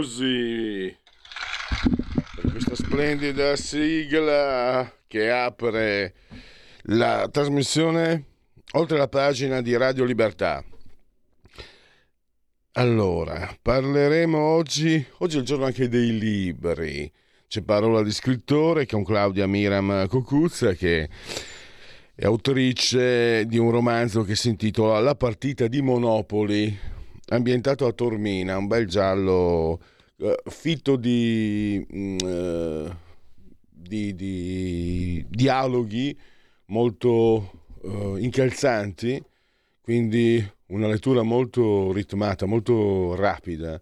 Applausi per questa splendida sigla che apre la trasmissione oltre la pagina di Radio Libertà. Allora, parleremo oggi, oggi è il giorno anche dei libri. C'è parola di scrittore con Claudia Miram Cocuzza che è autrice di un romanzo che si intitola La partita di Monopoli, ambientato a Tormina, un bel giallo uh, fitto di, uh, di, di, dialoghi molto uh, incalzanti, quindi una lettura molto ritmata, molto rapida,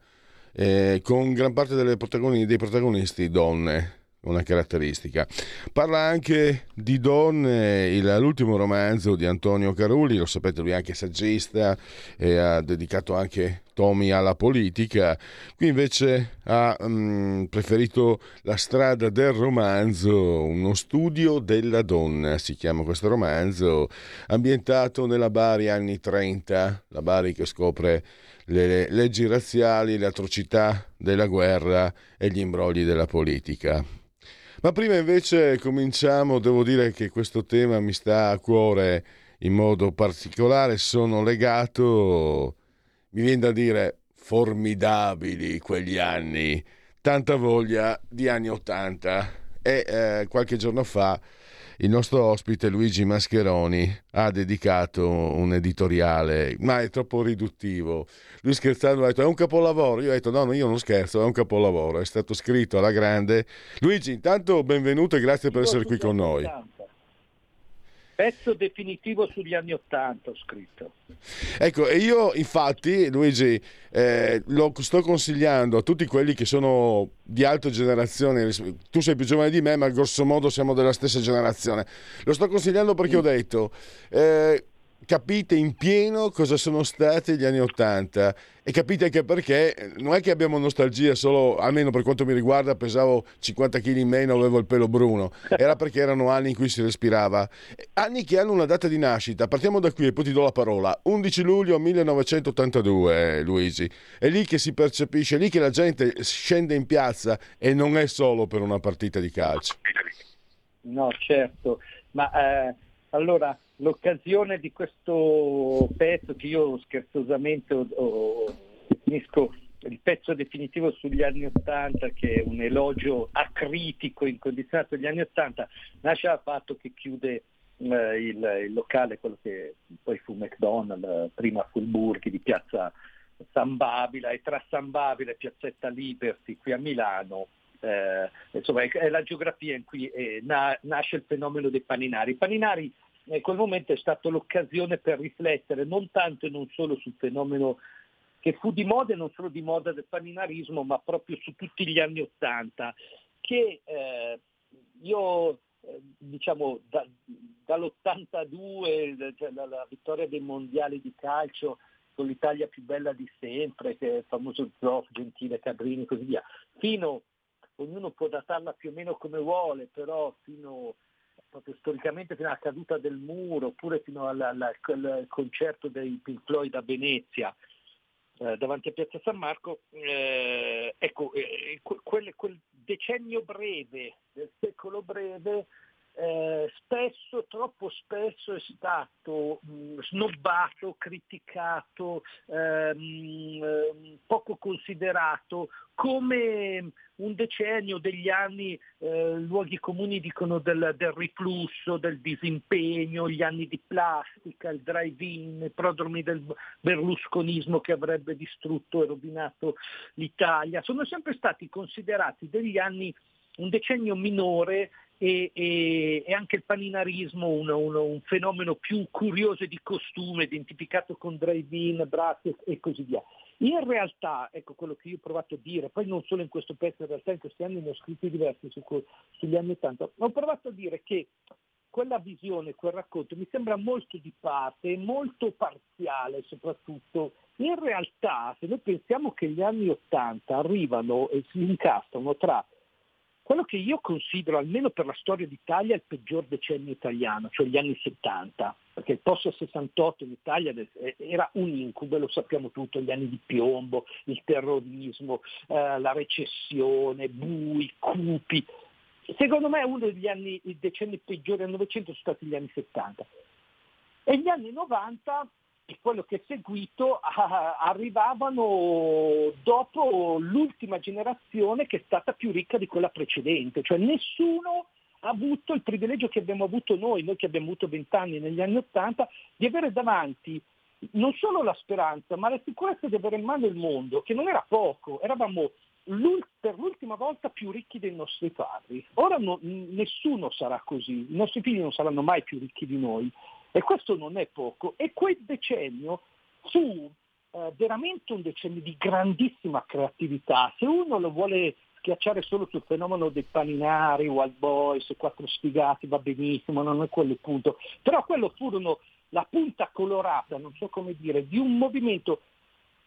eh, con gran parte protagoni- dei protagonisti donne una caratteristica. Parla anche di donne, il, l'ultimo romanzo di Antonio Carulli, lo sapete lui è anche saggista e ha dedicato anche tomi alla politica, qui invece ha um, preferito la strada del romanzo, uno studio della donna, si chiama questo romanzo, ambientato nella Bari anni 30, la Bari che scopre le leggi razziali, le atrocità della guerra e gli imbrogli della politica. Ma prima invece cominciamo, devo dire che questo tema mi sta a cuore in modo particolare, sono legato, mi viene da dire, formidabili quegli anni, tanta voglia di anni Ottanta. E eh, qualche giorno fa il nostro ospite Luigi Mascheroni ha dedicato un editoriale, ma è troppo riduttivo. Lui scherzando ha detto è un capolavoro, io ho detto no, no, io non scherzo, è un capolavoro, è stato scritto alla grande. Luigi, intanto benvenuto e grazie per essere qui con noi. Pezzo definitivo sugli anni Ottanta ho scritto. Ecco, e io infatti, Luigi, eh, lo sto consigliando a tutti quelli che sono di alta generazione, tu sei più giovane di me, ma grosso modo siamo della stessa generazione. Lo sto consigliando perché ho detto... Eh, capite in pieno cosa sono stati gli anni Ottanta. E capite anche perché non è che abbiamo nostalgia solo, almeno per quanto mi riguarda, pesavo 50 kg in meno, avevo il pelo bruno, era perché erano anni in cui si respirava. Anni che hanno una data di nascita, partiamo da qui e poi ti do la parola, 11 luglio 1982 Luigi, è lì che si percepisce, è lì che la gente scende in piazza e non è solo per una partita di calcio. No, certo, ma eh, allora l'occasione di questo pezzo che io scherzosamente definisco il pezzo definitivo sugli anni Ottanta, che è un elogio acritico, incondizionato degli anni Ottanta, nasce dal fatto che chiude eh, il, il, locale, quello che poi fu McDonald's, prima fu il Burghi di piazza San Babila e tra San Babila e piazzetta Liberty qui a Milano eh, insomma è, la geografia in cui eh, na, nasce il fenomeno dei paninari. I paninari in quel momento è stata l'occasione per riflettere non tanto e non solo sul fenomeno che fu di moda e non solo di moda del paninarismo, ma proprio su tutti gli anni Ottanta, che eh, io eh, diciamo da, dall'82, cioè la, la, vittoria dei mondiali di calcio con l'Italia più bella di sempre, che è il famoso Zoff, Gentile, Cabrini e così via, fino, ognuno può datarla più o meno come vuole, però fino proprio storicamente fino alla caduta del muro, oppure fino alla, alla, al concerto dei Pink Floyd a Venezia, eh, davanti a Piazza San Marco, eh, ecco, eh, quel, quel, decennio breve, del secolo breve, eh, spesso, troppo spesso è stato mh, snobbato, criticato, ehm, ehm, poco considerato come un decennio degli anni, eh, luoghi comuni dicono del, del, riflusso, del disimpegno, gli anni di plastica, il drive-in, i prodromi del berlusconismo che avrebbe distrutto e rovinato l'Italia. Sono sempre stati considerati degli anni un decennio minore e, e, e, anche il paninarismo un, un, un, fenomeno più curioso di costume, identificato con drive-in, brass e così via. In realtà, ecco quello che io ho provato a dire, poi non solo in questo pezzo, in realtà in questi anni ne ho scritti diversi su, sugli anni 80, ho provato a dire che quella visione, quel racconto mi sembra molto di parte, molto parziale soprattutto. In realtà, se noi pensiamo che gli anni 80 arrivano e si incastrano tra quello che io considero, almeno per la storia d'Italia, il peggior decennio italiano, cioè gli anni 70, perché il post 68 in Italia era un incubo, lo sappiamo tutto, gli anni di piombo, il terrorismo, eh, la recessione, bui, cupi. Secondo me uno degli anni, i decenni peggiori del Novecento sono stati gli anni 70. E gli anni 90 e quello che è seguito arrivavano dopo l'ultima generazione che è stata più ricca di quella precedente, cioè nessuno ha avuto il privilegio che abbiamo avuto noi, noi che abbiamo avuto vent'anni negli anni Ottanta, di avere davanti non solo la speranza, ma la sicurezza di avere in mano il mondo, che non era poco, eravamo per l'ultima volta più ricchi dei nostri padri. Ora no, nessuno sarà così, i nostri figli non saranno mai più ricchi di noi. E questo non è poco. E quel decennio fu eh, veramente un decennio di grandissima creatività. Se uno lo vuole schiacciare solo sul fenomeno dei paninari, Wild Boys, quattro sfigati, va benissimo, non è quello il punto. Però quello furono la punta colorata, non so come dire, di un movimento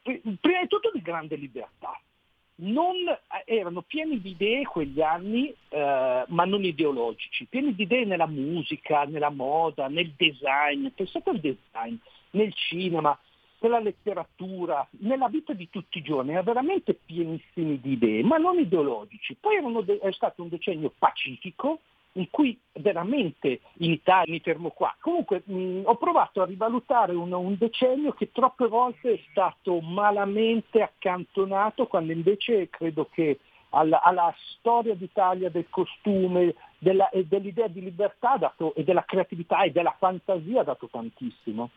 prima di tutto di grande libertà non, eh, erano pieni di idee quegli anni, eh, ma non ideologici, pieni di idee nella musica, nella moda, nel design, pensate al design, nel cinema, nella letteratura, nella vita di tutti i giorni, erano veramente pienissimi di idee, ma non ideologici. Poi de- è stato un decennio pacifico, in cui veramente in Italia, mi fermo qua, comunque mh, ho provato a rivalutare un, un, decennio che troppe volte è stato malamente accantonato, quando invece credo che alla, alla storia d'Italia del costume della, e dell'idea di libertà dato, e della creatività e della fantasia dato tantissimo.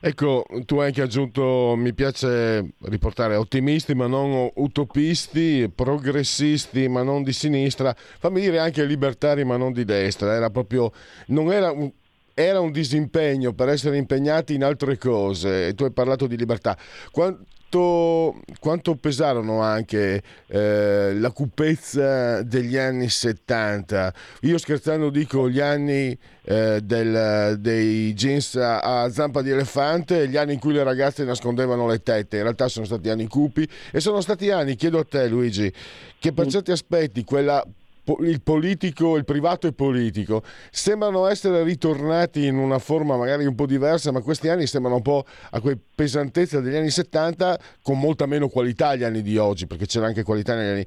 Ecco, tu hai anche aggiunto, mi piace riportare ottimisti ma non utopisti, progressisti ma non di sinistra, fammi dire anche libertari ma non di destra, era proprio, non era un, era un disimpegno per essere impegnati in altre cose, tu hai parlato di libertà. Quanto, quanto pesarono anche eh, la cupezza degli anni 70. Io scherzando dico gli anni eh, del, dei jeans a, a, zampa di elefante, gli anni in cui le ragazze nascondevano le tette. In realtà sono stati anni cupi e sono stati anni, chiedo a te Luigi, che per certi aspetti quella il politico, il privato e politico sembrano essere ritornati in una forma magari un po' diversa, ma questi anni sembrano un po' a quei pesantezza degli anni 70 con molta meno qualità gli anni di oggi, perché c'era anche qualità negli anni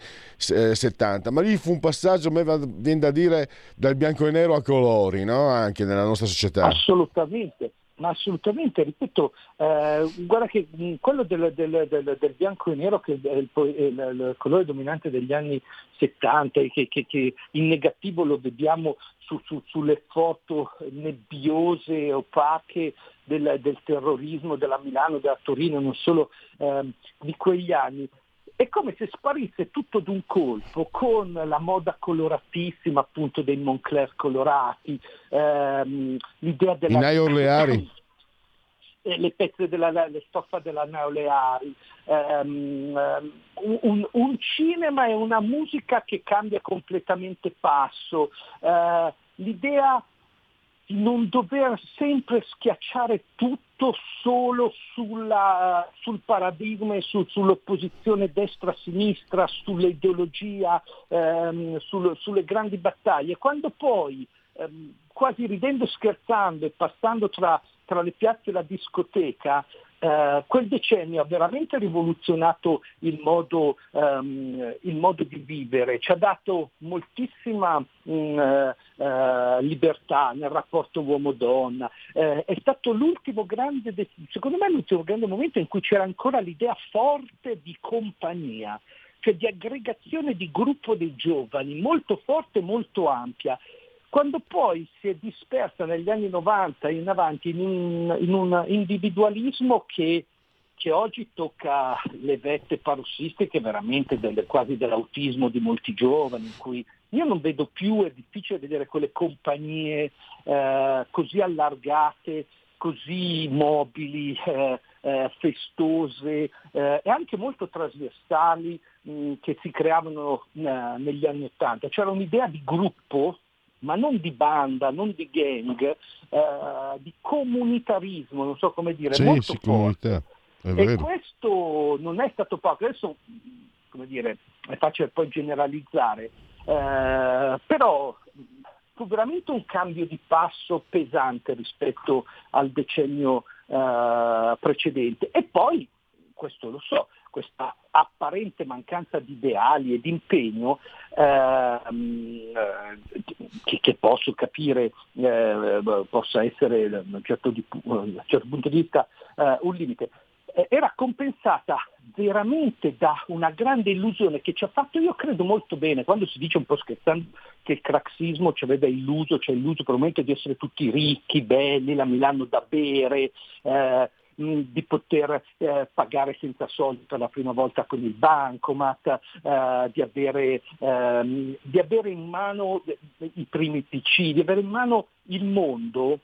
eh, 70. Ma lì fu un passaggio, a me viene da dire, dal bianco e nero a colori, no? anche nella nostra società. Assolutamente ma assolutamente, ripeto, eh, guarda che quello del, del, del, del, bianco e nero che è il, il, il, colore dominante degli anni 70 e che, che, che in negativo lo vediamo su, su, sulle foto nebbiose, opache del, del, terrorismo della Milano, della Torino, non solo eh, di quegli anni. È come se sparisse tutto d'un colpo con la moda coloratissima appunto dei Moncler colorati, ehm, l'idea della... I Oleari. Eh, le pezze della le stoffa della Neoleari, ehm, un, un, cinema e una musica che cambia completamente passo, eh, l'idea di non dover sempre schiacciare tutto solo sulla, sul paradigma e su, sull'opposizione destra-sinistra, sull'ideologia, ehm, sul, sulle grandi battaglie, quando poi ehm, quasi ridendo e scherzando e passando tra, tra le piazze e la discoteca, Uh, quel decennio ha veramente rivoluzionato il modo, um, il modo, di vivere, ci ha dato moltissima um, uh, libertà nel rapporto uomo-donna, uh, è stato l'ultimo grande, secondo me l'ultimo grande momento in cui c'era ancora l'idea forte di compagnia, cioè di aggregazione di gruppo dei giovani, molto forte molto ampia quando poi si è dispersa negli anni 90 in avanti in un, in un individualismo che, che, oggi tocca le vette parossistiche veramente del, quasi dell'autismo di molti giovani, in cui io non vedo più, è difficile vedere quelle compagnie eh, così allargate, così mobili, eh, eh, festose eh, e anche molto trasversali mh, che si creavano eh, negli anni Ottanta. C'era un'idea di gruppo, ma non di banda, non di gang, eh, di comunitarismo, non so come dire, sì, molto sì, forte. E questo non è stato poco. Adesso, come dire, è facile poi generalizzare, eh, però fu veramente un cambio di passo pesante rispetto al decennio eh, precedente. E poi, questo lo so, questa apparente mancanza di ideali e di impegno ehm, eh, che, posso capire eh, possa essere da un certo, un certo punto di vista eh, un limite, eh, era compensata veramente da una grande illusione che ci ha fatto, io credo molto bene, quando si dice un po' scherzando che il craxismo ci aveva illuso, ci ha illuso probabilmente di essere tutti ricchi, belli, la Milano da bere, eh, di poter eh, pagare senza soldi per la prima volta con il bancomat, eh, di, avere, ehm, di, avere, in mano i primi PC, di avere in mano il mondo,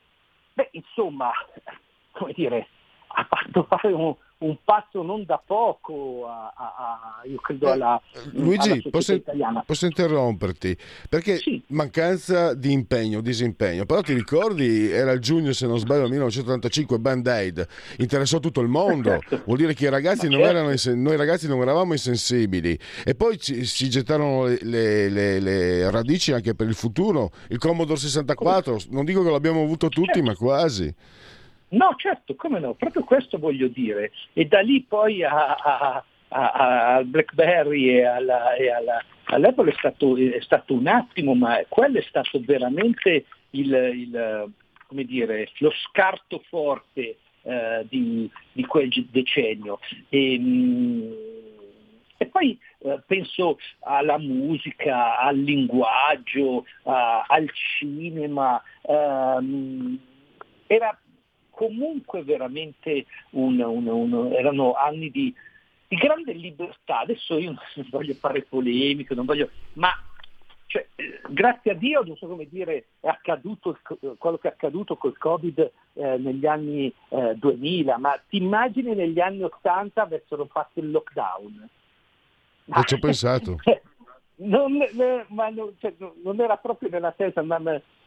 beh insomma, come dire, ha fatto fare un, un passo non da poco a, a, io credo alla, Luigi alla posso, italiana. posso interromperti perché sì. mancanza di impegno disimpegno però ti ricordi era il giugno se non sbaglio 1985 Band Aid interessò tutto il mondo Certo. vuol dire che i ragazzi non certo. erano noi ragazzi non eravamo insensibili e poi ci, si gettarono le, le, le, le, radici anche per il futuro il Commodore 64 non dico che l'abbiamo avuto tutti certo. ma quasi No, certo, come no, proprio questo voglio dire. E da lì poi al BlackBerry e, alla, e alla, all'Apple è stato, è stato, un attimo, ma quello è stato veramente il, il, dire, lo scarto forte eh, di, di, quel decennio. E, mh, e poi eh, penso alla musica, al linguaggio, uh, al cinema. Uh, era comunque veramente un, un, un, erano anni di, di, grande libertà. Adesso io non voglio fare polemiche, non voglio, ma cioè, grazie a Dio, non so come dire, è accaduto quello che è accaduto col Covid eh, negli anni eh, 2000, ma ti immagini negli anni 80 avessero fatto il lockdown? Ma, ci ho pensato. non, ma non, cioè, non, era proprio nella testa, ma,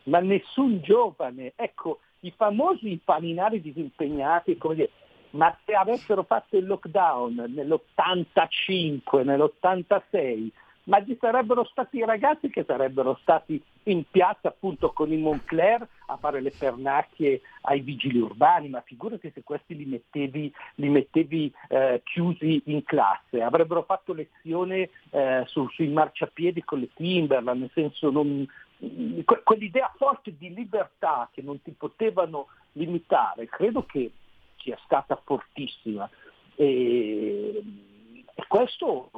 ma nessun giovane, ecco, i famosi paninari disimpegnati, come dire, ma se avessero fatto il lockdown nell'85, nell'86, ma ci sarebbero stati i ragazzi che sarebbero stati in piazza appunto con i Moncler a fare le pernacchie ai vigili urbani, ma figurati se questi li mettevi, li mettevi eh, chiusi in classe, avrebbero fatto lezione eh, su, sui marciapiedi con le Timberland, nel senso non, quell'idea forte di libertà che non ti potevano limitare, credo che sia stata fortissima. E, questo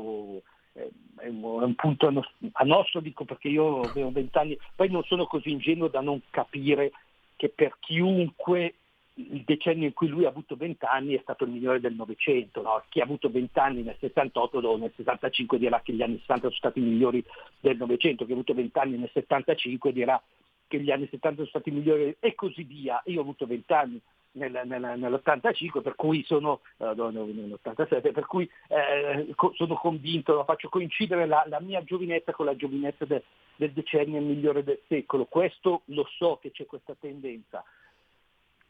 è un punto a nostro, dico perché io avevo vent'anni, poi non sono così ingenuo da non capire che per chiunque il decennio in cui lui ha avuto 20 anni è stato il migliore del Novecento, no? chi ha avuto 20 anni nel 78 o nel 75 dirà che gli anni 60 sono stati i migliori del Novecento, chi ha avuto 20 anni nel 75 dirà che gli anni 70 sono stati i migliori e così via. Io ho avuto 20 anni nel, nel, nell'85 per cui sono, uh, no, nell'87, per cui eh, co- sono convinto, faccio coincidere la, la, mia giovinezza con la giovinezza de, del decennio migliore del secolo. Questo lo so che c'è questa tendenza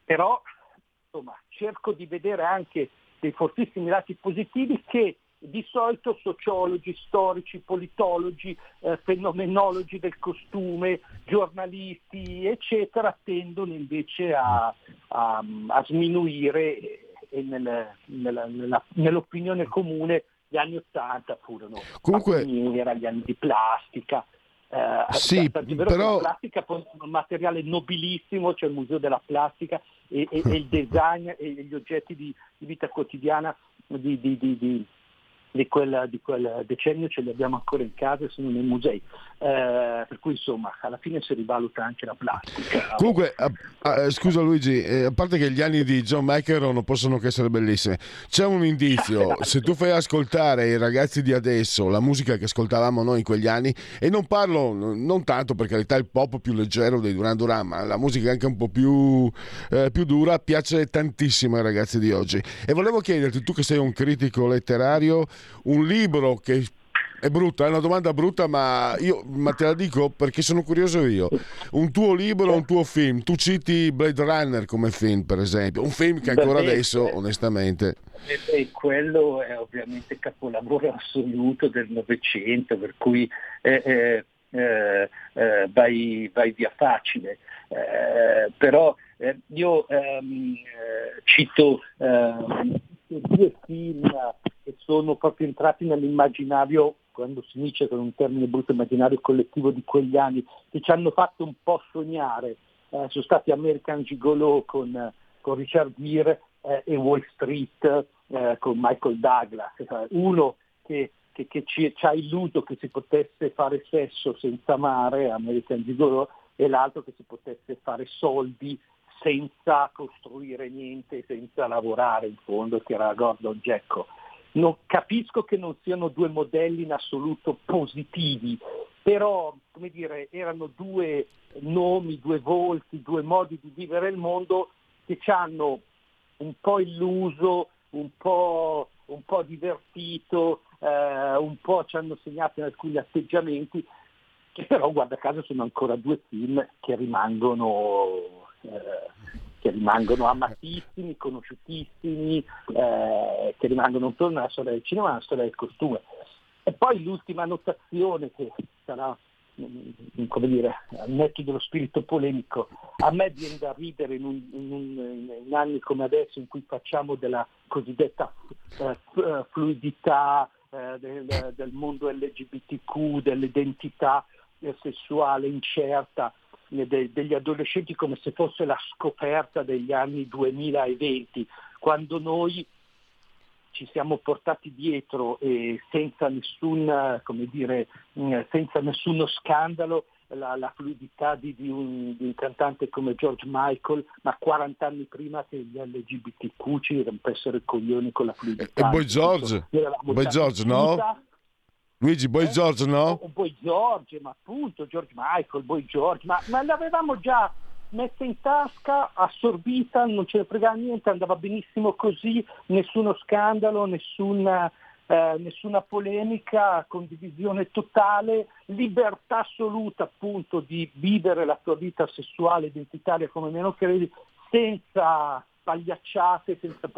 però insomma, cerco di vedere anche dei fortissimi lati positivi che di solito sociologi, storici, politologi, eh, fenomenologi del costume, giornalisti, eccetera, tendono invece a, a, a sminuire e nel, nella, nella, nell'opinione comune gli anni Ottanta furono Comunque... gli anni di plastica, eh, sì, però... La plastica è un materiale nobilissimo, c'è il Museo della Plastica e, e, e il design e gli oggetti di, di vita quotidiana di, di, di, di quel, di quel, decennio ce li abbiamo ancora in casa e sono nei musei. Eh, per cui insomma alla fine si rivaluta anche la plastica. Comunque, a, a, scusa Luigi, eh, a parte che gli anni di John non possono che essere bellissimi, c'è un indizio, se tu fai ascoltare ai ragazzi di adesso la musica che ascoltavamo noi in quegli anni, e non parlo non tanto per carità il pop più leggero dei Duran Duran, ma la musica anche un po' più, eh, più dura, piace tantissimo ai ragazzi di oggi. E volevo chiederti, tu che sei un critico letterario, un libro che è brutta, è una domanda brutta, ma, io, ma te la dico perché sono curioso io. Un tuo libro, un tuo film, tu citi Blade Runner come film, per esempio, un film che ancora Beh, adesso, eh, onestamente... E quello è ovviamente capolavoro assoluto del Novecento, per cui eh, eh, eh, eh vai, vai, via facile. Eh, però io ehm, cito ehm, due film che sono proprio entrati nell'immaginario, quando si dice con un termine brutto, immaginario collettivo di quegli anni, che ci hanno fatto un po' sognare. Eh, sono stati American Gigolo con, con Richard Gere eh, e Wall Street eh, con Michael Douglas. Uno che, che, che ci, ci, ha illuso che si potesse fare sesso senza amare, American Gigolo, e l'altro che si potesse fare soldi senza costruire niente, senza lavorare in fondo, che era Gordon Gekko. Non, capisco che non siano due modelli in assoluto positivi, però come dire, erano due nomi, due volti, due modi di vivere il mondo che ci hanno un po' illuso, un po', un po divertito, eh, un po' ci hanno segnato in alcuni atteggiamenti, che però guarda caso sono ancora due film che rimangono eh, che rimangono amatissimi, conosciutissimi, eh, che rimangono non solo storia del cinema ma nella storia del costume. E poi l'ultima notazione che sarà mm, come dire, netto dello spirito polemico, a me viene da ridere in, un, in, un, in anni come adesso in cui facciamo della cosiddetta eh, eh fluidità eh, del, del, mondo LGBTQ, dell'identità eh, sessuale incerta, degli adolescenti come se fosse la scoperta degli anni 2020, quando noi ci siamo portati dietro e senza, nessun, dire, mm, senza nessuno scandalo la, la fluidità di, di, un, di, un, cantante come George Michael, ma 40 anni prima che gli LGBTQ ci rompessero i coglioni con la fluidità. E poi George, Boy George no? Luigi, Boy eh? George no? Boy George, ma appunto George Michael, Boy George, ma, ma l'avevamo già messa in tasca, assorbita, non ce ne frega niente, andava benissimo così, nessuno scandalo, nessuna, eh, nessuna polemica, condivisione totale, libertà assoluta appunto di vivere la tua vita sessuale identitaria come meno credi, senza pagliacciate, senza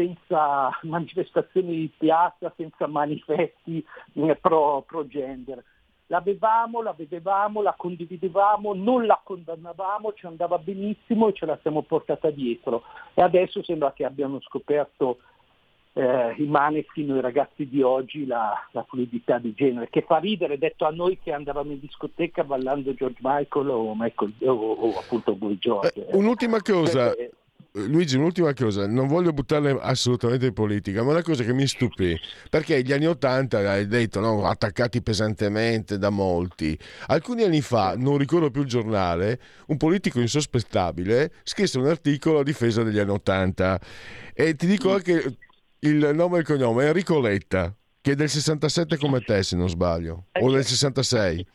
senza manifestazioni di piazza, senza manifesti eh, pro, pro gender. L'avevamo, la vedevamo, la condividevamo, non la condannavamo, ci andava benissimo e ce la siamo portata dietro. E adesso sembra che abbiano scoperto eh, i maneskin, i ragazzi di oggi, la, la, fluidità di genere, che fa ridere detto a noi che andavamo in discoteca ballando George Michael o, Michael, o, o appunto Boy George. Eh, un'ultima cosa. Eh, Luigi, un'ultima cosa, non voglio buttarle assolutamente in politica, ma una cosa che mi stupì, perché gli anni Ottanta, hai detto, no, attaccati pesantemente da molti, alcuni anni fa, non ricordo più il giornale, un politico insospettabile scrisse un articolo a difesa degli anni Ottanta e ti dico anche il nome e il cognome, Enrico Letta, che è del 67 come te se non sbaglio, o del 66.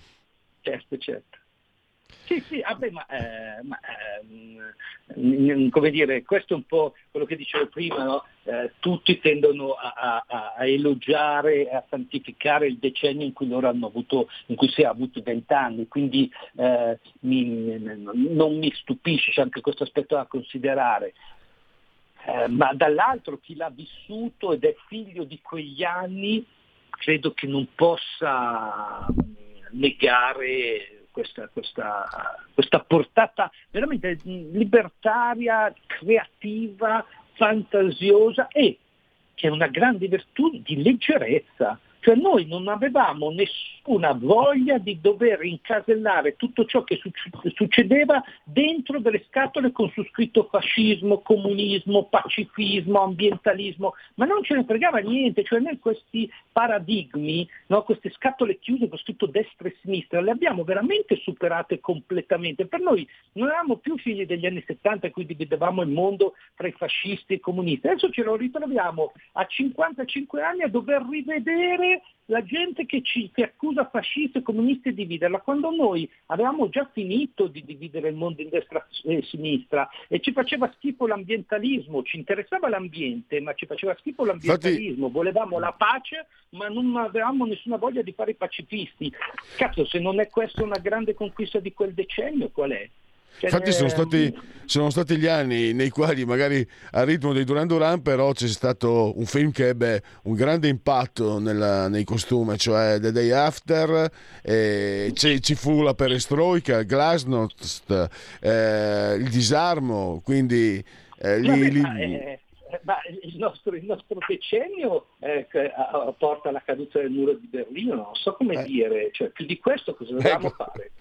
Certo, certo. Sì, sì, vabbè, ma, eh, ma eh, come dire, questo è un po' quello che dicevo prima, no? eh, tutti tendono a, a, a elogiare, a santificare il decennio in cui loro hanno avuto, in cui si è avuto vent'anni, quindi eh, mi, non mi stupisce, c'è anche questo aspetto da considerare. Eh, ma dall'altro chi l'ha vissuto ed è figlio di quegli anni, credo che non possa negare questa, questa, questa portata veramente libertaria, creativa, fantasiosa e che è una grande virtù di leggerezza. Cioè noi non avevamo nessuna voglia di dover incasellare tutto ciò che succedeva dentro delle scatole con su scritto fascismo, comunismo, pacifismo, ambientalismo, ma non ce ne fregava niente, cioè noi questi paradigmi, no, queste scatole chiuse con scritto destra e sinistra, le abbiamo veramente superate completamente. Per noi non eravamo più figli degli anni 70 in cui dividevamo il mondo tra i fascisti e i comunisti, adesso ce lo ritroviamo a 55 anni a dover rivedere la gente che ci che accusa fascisti e comunisti di dividerla, quando noi avevamo già finito di dividere il mondo in destra e sinistra e ci faceva schifo l'ambientalismo, ci interessava l'ambiente, ma ci faceva schifo l'ambientalismo, volevamo la pace, ma non avevamo nessuna voglia di fare i pacifisti. Cazzo, se non è questa una grande conquista di quel decennio, qual è? Cioè, Infatti sono stati, sono stati, gli anni nei quali magari al ritmo dei Duran Duran però c'è stato un film che ebbe un grande impatto nella, nei costumi, cioè The Day After, eh, ci fu la perestroica, Glasnost, eh, il disarmo, quindi eh, lì, lì... Eh, ma il nostro, il nostro decennio eh, porta alla caduta del muro di Berlino, non so come eh. dire, cioè, più di questo cosa dobbiamo ecco. fare?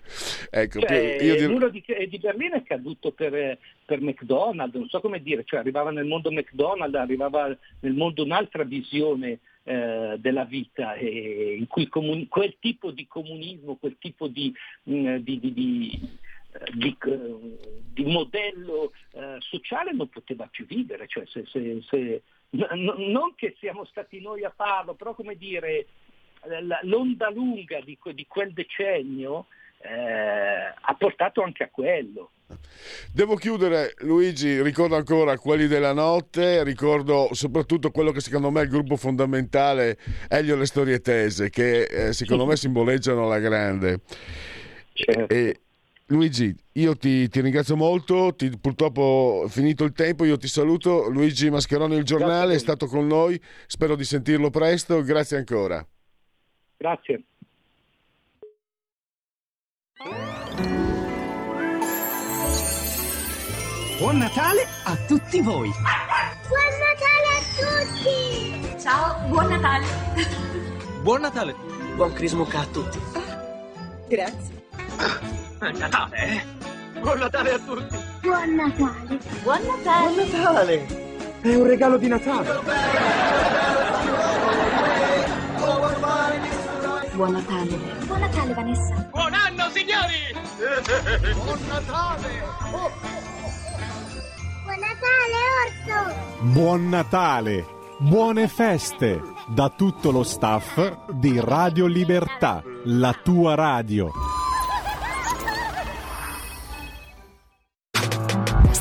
Ecco, cioè, io il muro di, di, Berlino è caduto per, per, McDonald's, non so come dire, cioè, arrivava nel mondo McDonald's, arrivava nel mondo un'altra visione eh, della vita eh, in cui comuni- quel tipo di comunismo, quel tipo di, mh, mm, di, di di, di modello eh, sociale non poteva più vivere, cioè se, se, se, n- non che siamo stati noi a farlo, però come dire, l'onda lunga di, di quel decennio eh, ha portato anche a quello. Devo chiudere, Luigi, ricordo ancora quelli della notte, ricordo soprattutto quello che secondo me è il gruppo fondamentale, Elio le storie tese, che eh, secondo me simboleggiano la grande. Certo. E, Luigi, io ti, ti ringrazio molto, ti, purtroppo è finito il tempo, io ti saluto. Luigi Mascheroni, il giornale, grazie. è stato con noi, spero di sentirlo presto, grazie ancora. Grazie. Buon Natale a tutti voi! Buon Natale a tutti! Ciao, buon Natale! Buon Natale! Buon Crismuca a tutti! Grazie! È Natale, eh? Buon Natale a tutti! Buon Natale! Buon Natale! Buon Natale! È un regalo di Natale! Buon Natale! Buon Natale, Vanessa! Buon anno, signori! Buon Natale! Oh. Buon Natale, Orso! Buon Natale! Buone feste da tutto lo staff di Radio Libertà, la tua radio.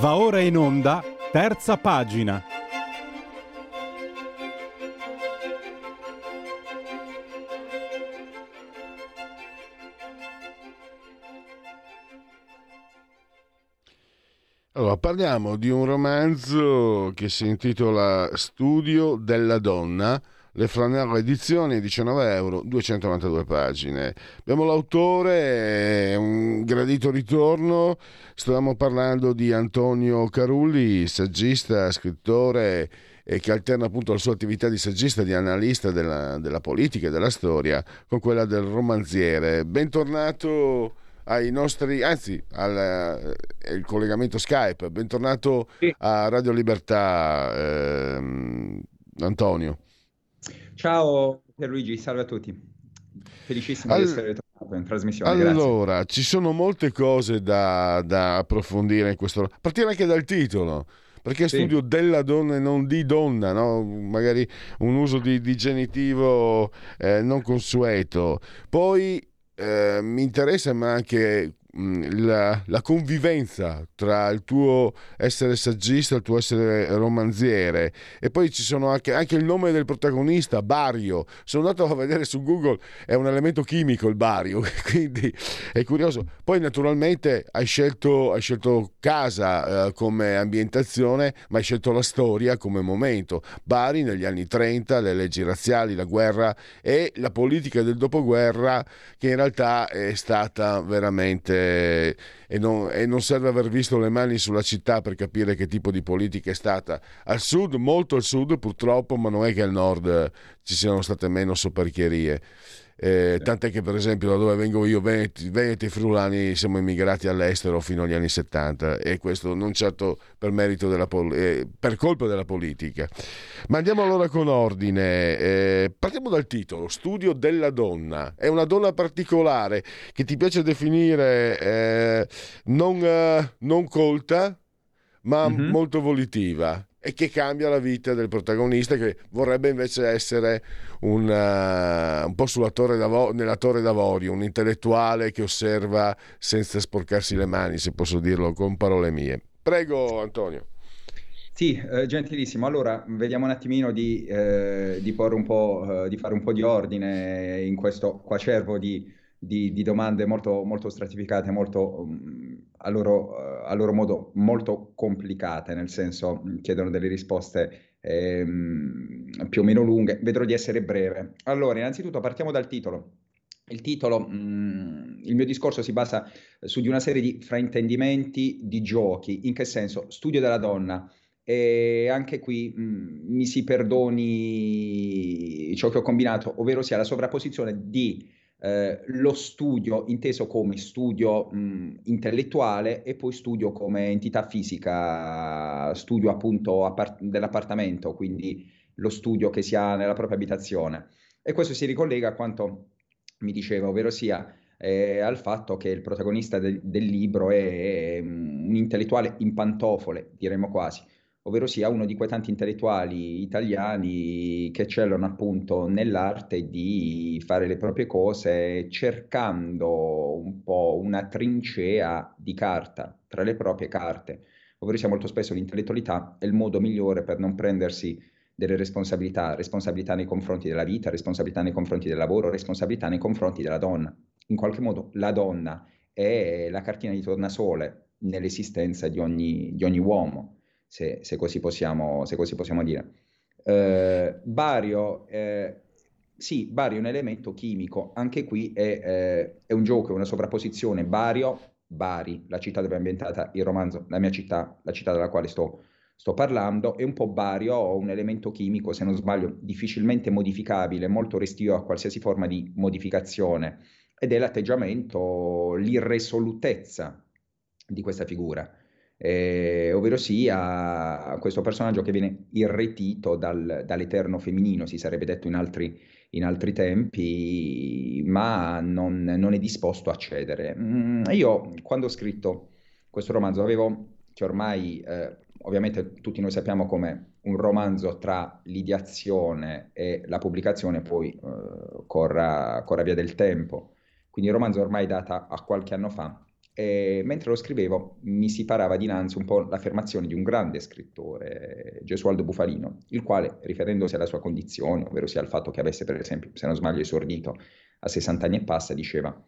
Va ora in onda, terza pagina. Allora, parliamo di un romanzo che si intitola Studio della donna, le Flanella edizioni, 19 euro, 292 pagine. Abbiamo l'autore, un gradito ritorno, stavamo parlando di Antonio Carulli, saggista, scrittore e che alterna appunto la sua attività di saggista, di analista della, della politica e della storia con quella del romanziere. Bentornato ai nostri, anzi al, al collegamento Skype. Bentornato Sì. a Radio Libertà, ehm, Antonio. Ciao Pierluigi, salve a tutti. Felicissimo Al- di essere ritornato in trasmissione, grazie. Allora, ci sono molte cose da, da approfondire in questo. Partire anche dal titolo. Perché Sì. studio della donna e non di donna, no? magari un uso di, di genitivo eh, non consueto. Poi eh, mi interessa ma anche la, la convivenza tra il tuo essere saggista e il tuo essere romanziere e poi ci sono anche, anche il nome del protagonista, Bario. Sono andato a vedere su Google, è un elemento chimico il bario, quindi è curioso. Poi naturalmente hai scelto, hai scelto casa eh, come ambientazione, ma hai scelto la storia come momento. Bari negli anni 30, le leggi razziali, la guerra e la politica del dopoguerra che in realtà è stata veramente e non, e non serve aver visto le mani sulla città per capire che tipo di politica è stata. Al sud, molto al sud purtroppo, ma non è che al nord ci siano state meno soperchierie. Eh, tant'è che per esempio da dove vengo io, Veneti, Veneti e Friulani, siamo emigrati all'estero fino agli anni 70 e questo non certo per merito della pol- eh, per colpa della politica. Ma andiamo allora con ordine. Eh, partiamo dal titolo, Studio della donna. È una donna particolare che ti piace definire eh, non, eh, non colta, ma Mhm. molto volitiva e che cambia la vita del protagonista che vorrebbe invece essere un, eh, un po' sulla torre nella torre d'avorio, un intellettuale che osserva senza sporcarsi le mani, se posso dirlo con parole mie. Prego Antonio. Sì, eh, gentilissimo. Allora, vediamo un attimino di, eh, di eh, di fare un po' di ordine in questo quacervo di, di- di domande molto, molto stratificate, molto, mm, a loro, eh, a loro modo molto complicate, nel senso mm, chiedono delle risposte ehm, più o meno lunghe. Vedrò di essere breve. Allora, innanzitutto partiamo dal titolo. Il titolo, mm, il mio discorso si basa su di una serie di fraintendimenti di giochi. In che senso? Studio della donna. E anche qui mh, mi si perdoni ciò che ho combinato, ovvero sia la sovrapposizione di eh, lo studio inteso come studio mh, intellettuale e poi studio come entità fisica, studio appunto appart- dell'appartamento, quindi lo studio che si ha nella propria abitazione. E questo si ricollega a quanto mi diceva, ovvero sia eh, al fatto che il protagonista del, del libro è, è un intellettuale in pantofole, diremmo quasi, ovvero sia uno di quei tanti intellettuali italiani che eccellano appunto nell'arte di fare le proprie cose cercando un po' una trincea di carta tra le proprie carte, ovvero sia molto spesso l'intellettualità è il modo migliore per non prendersi delle responsabilità, responsabilità nei confronti della vita, responsabilità nei confronti del lavoro, responsabilità nei confronti della donna. In qualche modo la donna è la cartina di tornasole nell'esistenza di ogni, di ogni uomo, se, se così possiamo, se così possiamo dire. Eh, Bario, eh, sì, Bario è un elemento chimico, anche qui è, eh, è un gioco, è una sovrapposizione. Bario, Bari, la città dove è ambientata il romanzo, la mia città, la città dalla quale sto, sto parlando, è un po' Bario, un elemento chimico, se non sbaglio, difficilmente modificabile, molto restio a qualsiasi forma di modificazione, ed è l'atteggiamento, l'irresolutezza di questa figura eh, ovvero sia questo personaggio che viene irretito dal, dall'eterno femminino, si sarebbe detto in altri, in altri tempi, ma non, non, è disposto a cedere. Mm, io quando ho scritto questo romanzo avevo, che ormai eh, ovviamente tutti noi sappiamo come un romanzo tra l'ideazione e la pubblicazione poi eh, corra, corra via del tempo, quindi il romanzo ormai data a qualche anno fa E mentre lo scrivevo mi si parava dinanzi un po' l'affermazione di un grande scrittore, Gesualdo Bufalino, il quale, riferendosi alla sua condizione, ovvero sia al fatto che avesse, per esempio, se non sbaglio, esordito a 60 anni e passa, diceva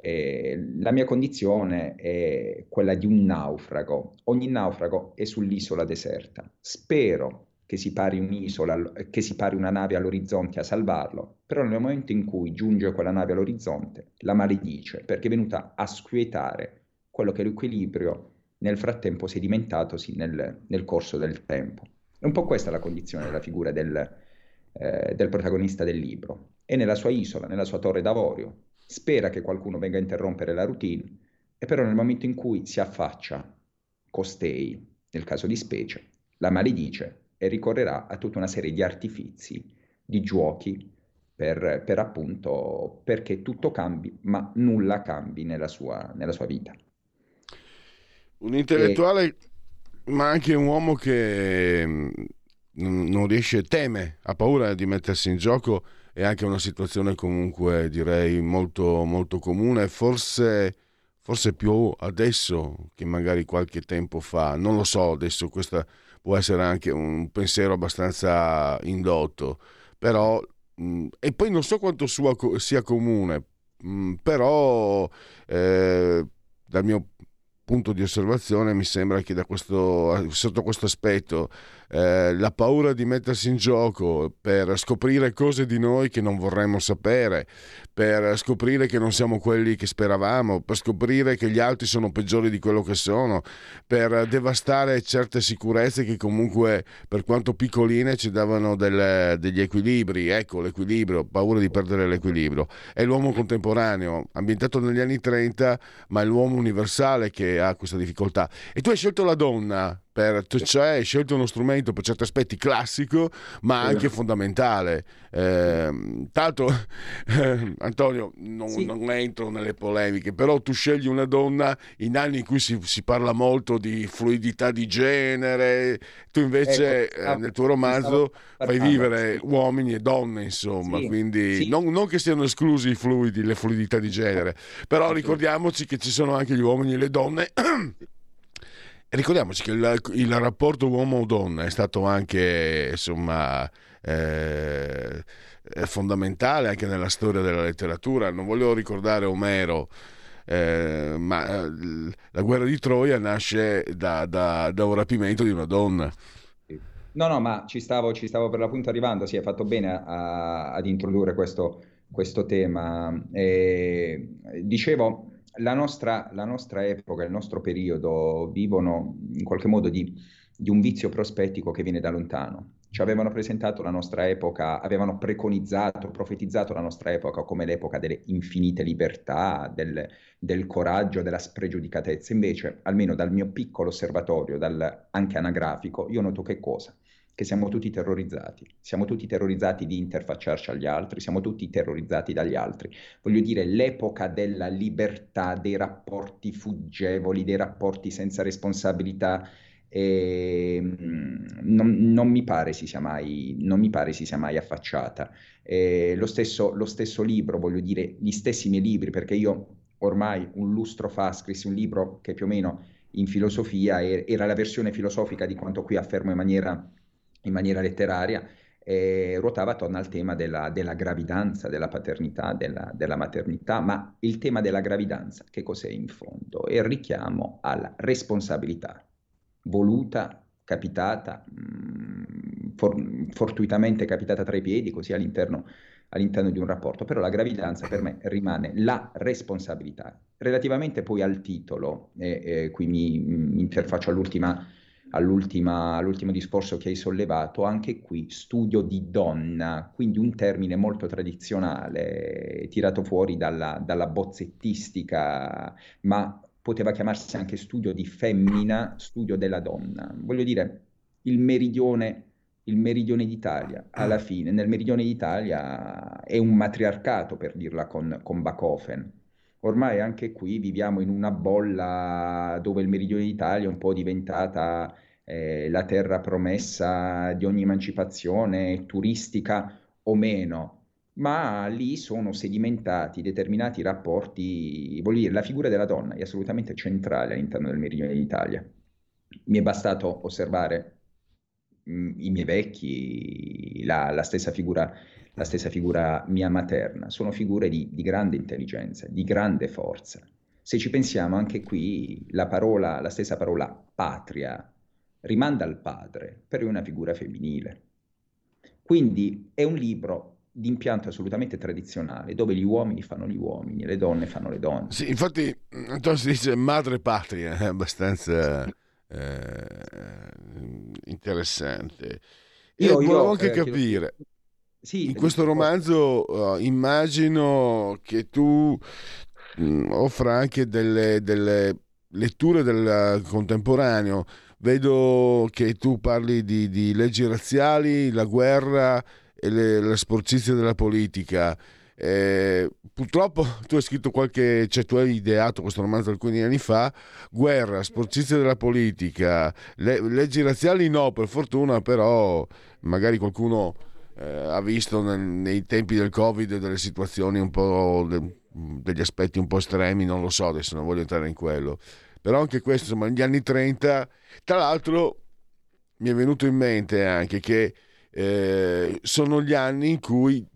eh, la mia condizione è quella di un naufrago. Ogni naufrago è sull'isola deserta. Spero che si pari un'isola, che si pari una nave all'orizzonte a salvarlo, però nel momento in cui giunge quella nave all'orizzonte, la maledice perché è venuta a squietare quello che è l'equilibrio nel frattempo sedimentatosi nel, nel corso del tempo. È un po' questa la condizione della figura del, eh, del protagonista del libro. È nella sua isola, nella sua torre d'avorio, spera che qualcuno venga a interrompere la routine, e però nel momento in cui si affaccia costei, nel caso di specie, la maledice ricorrerà a tutta una serie di artifizi, di giochi, per, per appunto perché tutto cambi, ma nulla cambi nella sua, nella sua vita. Un intellettuale, e... ma anche un uomo che mm, non riesce, teme, ha paura di mettersi in gioco, è anche una situazione comunque direi molto, molto comune, forse, forse più adesso che magari qualche tempo fa, non lo so, adesso questa può essere anche un pensiero abbastanza indotto, però, mm, e poi non so quanto sua, sia comune, mm, però eh, dal mio punto di osservazione mi sembra che questo, sotto questo aspetto eh, la paura di mettersi in gioco per scoprire cose di noi che non vorremmo sapere, per scoprire che non siamo quelli che speravamo, per scoprire che gli altri sono peggiori di quello che sono, per devastare certe sicurezze che comunque per quanto piccoline ci davano del, degli equilibri, ecco l'equilibrio, paura di perdere l'equilibrio. È l'uomo contemporaneo, ambientato negli anni 30, ma è l'uomo universale che ha questa difficoltà. E tu hai scelto la donna per, cioè hai scelto uno strumento per certi aspetti classico ma anche fondamentale eh, tanto eh, Antonio non, sì. non, entro nelle polemiche però tu scegli una donna in anni in cui si, si parla molto di fluidità di genere tu invece ecco, eh, nel tuo romanzo fai vivere uomini e donne insomma sì. quindi sì. Non, non, che siano esclusi i fluidi le fluidità di genere però ricordiamoci che ci sono anche gli uomini e le donne ricordiamoci che il, il rapporto uomo-donna è stato anche insomma eh, fondamentale anche nella storia della letteratura. Non voglio ricordare Omero. Eh, ma eh, la guerra di Troia nasce da, da, da, un rapimento di una donna. No, no, ma ci stavo, ci stavo per l'appunto arrivando, sì, hai fatto bene a, ad introdurre questo, questo tema. E, dicevo, la nostra, la nostra, epoca, il nostro periodo vivono in qualche modo di, di, un vizio prospettico che viene da lontano. Ci avevano presentato la nostra epoca, avevano preconizzato, profetizzato la nostra epoca come l'epoca delle infinite libertà, del, del coraggio, della spregiudicatezza. Invece, almeno dal mio piccolo osservatorio, dal, anche anagrafico, io noto che cosa? Che siamo tutti terrorizzati, siamo tutti terrorizzati di interfacciarci agli altri, siamo tutti terrorizzati dagli altri. Voglio dire, l'epoca della libertà, dei rapporti fuggevoli, dei rapporti senza responsabilità, eh, non, non, mi pare si sia mai, non pare si sia mai affacciata. Eh, lo, stesso, lo stesso libro, voglio dire, gli stessi miei libri, perché io ormai un lustro fa scrissi un libro che più o meno in filosofia era la versione filosofica di quanto qui affermo in maniera in maniera letteraria, eh, ruotava attorno al tema della, della gravidanza, della paternità, della, della, maternità, ma il tema della gravidanza, che cos'è in fondo? È il richiamo alla responsabilità voluta, capitata, mh, mm, for, fortuitamente capitata tra i piedi, così all'interno, all'interno di un rapporto, però la gravidanza per me rimane la responsabilità. Relativamente poi al titolo, eh, eh, qui mi, mi interfaccio all'ultima all'ultimo discorso che hai sollevato, anche qui studio di donna, quindi un termine molto tradizionale, tirato fuori dalla, dalla bozzettistica, ma poteva chiamarsi anche studio di femmina, studio della donna. Voglio dire, il meridione, il meridione d'Italia, alla fine, nel meridione d'Italia è un matriarcato, per dirla con, con Bachofen. Ormai anche qui viviamo in una bolla dove il meridione d'Italia è un po' diventata eh, la terra promessa di ogni emancipazione turistica o meno. ma lì sono sedimentati determinati rapporti, voglio dire, la figura della donna è assolutamente centrale all'interno del meridione d'Italia. Mi è bastato osservare mh, mm, i miei vecchi, la, la, stessa figura, la, stessa figura, mia materna, sono figure di, di grande intelligenza, di grande forza. Se ci pensiamo anche qui, la parola, la stessa parola patria rimanda al padre per una figura femminile. Quindi è un libro di impianto assolutamente tradizionale, dove gli uomini fanno gli uomini e le donne fanno le donne. Sì, infatti Antonio si dice madre patria, è abbastanza eh, interessante. Io, io volevo anche eh, capire, sì, in questo romanzo uh, immagino che tu mh, mm, offra anche delle, delle letture del contemporaneo, vedo che tu parli di, di leggi razziali, la guerra e le, la sporcizia della politica. Eh, purtroppo tu hai scritto qualche, cioè tu hai ideato questo romanzo alcuni anni fa, guerra, sporcizia della politica, le, leggi razziali no, per fortuna, però magari qualcuno eh, ha visto nel, nei tempi del Covid delle situazioni un po', de, degli aspetti un po' estremi, non lo so, adesso non voglio entrare in quello, però anche questo, insomma, negli anni 30, tra l'altro mi è venuto in mente anche che eh, sono gli anni in cui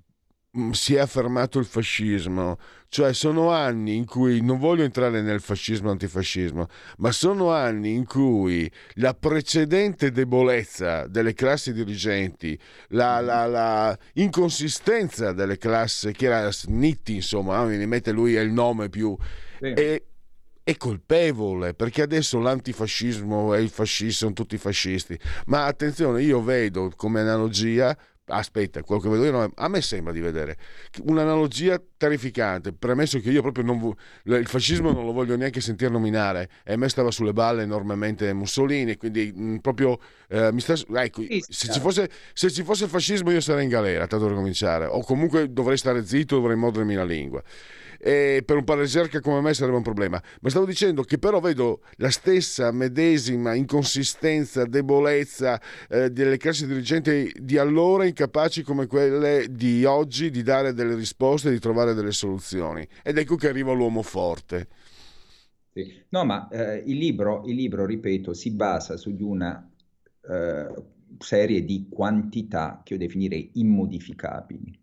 si è affermato il fascismo, cioè sono anni in cui non voglio entrare nel fascismo antifascismo, ma sono anni in cui la precedente debolezza delle classi dirigenti, la, la, la inconsistenza delle classi, che era Snitti, insomma, mi mette lui è il nome più, sì. e, è colpevole perché adesso l'antifascismo e il fascismo sono tutti fascisti. Ma attenzione, io vedo come analogia aspetta, quello che vedo io, no, a me sembra di vedere un'analogia terrificante, premesso che io proprio non, il fascismo non lo voglio neanche sentire nominare, e a me stava sulle balle enormemente Mussolini, quindi mh, proprio eh, mi sta, ecco, se ci, fosse, se ci fosse il fascismo io sarei in galera, tanto per cominciare, o comunque dovrei stare zitto, dovrei mordermi la lingua e per un parreserca come me sarebbe un problema. Ma stavo dicendo che però vedo la stessa medesima inconsistenza, debolezza eh, delle classi dirigenti di allora incapaci come quelle di oggi di dare delle risposte, di trovare delle soluzioni. Ed ecco che arriva l'uomo forte. Sì. No, ma eh, il, libro, il, libro, ripeto, si basa su di una eh, serie di quantità che io definirei immodificabili.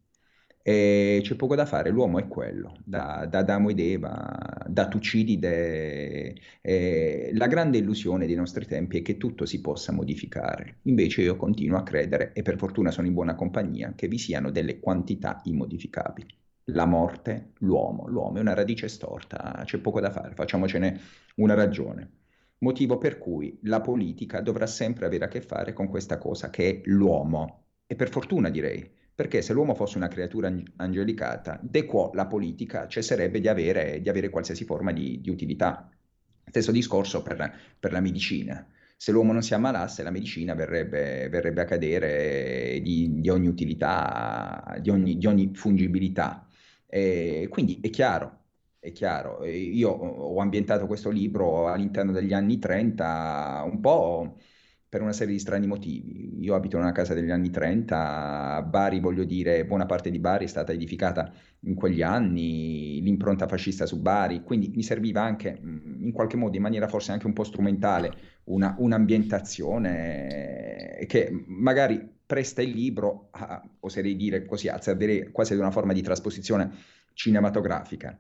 E c'è poco da fare, l'uomo è quello, da, da Adamo ed Eva, da Tucidide. Eh, la grande illusione dei nostri tempi è che tutto si possa modificare. Invece io continuo a credere, e per fortuna sono in buona compagnia, che vi siano delle quantità immodificabili. La morte, l'uomo. L'uomo è una radice storta, c'è poco da fare, facciamocene una ragione. Motivo per cui la politica dovrà sempre avere a che fare con questa cosa che è l'uomo. E per fortuna direi perché se l'uomo fosse una creatura angelicata, de quo la politica cesserebbe di avere, di avere qualsiasi forma di, di, utilità. Stesso discorso per, per, la medicina. Se l'uomo non si ammalasse, la medicina verrebbe, verrebbe a cadere di, di, ogni utilità, di ogni, ogni fungibilità. E quindi è chiaro, è chiaro. Io ho ambientato questo libro all'interno degli anni 30 un po' per una serie di strani motivi. Io abito in una casa degli anni 30, Bari, voglio dire, buona parte di Bari è stata edificata in quegli anni, l'impronta fascista su Bari, quindi mi serviva anche mm, in qualche modo, in maniera forse anche un po' strumentale, una, un'ambientazione che magari presta il libro, a, oserei dire così, a servire quasi ad una forma di trasposizione cinematografica.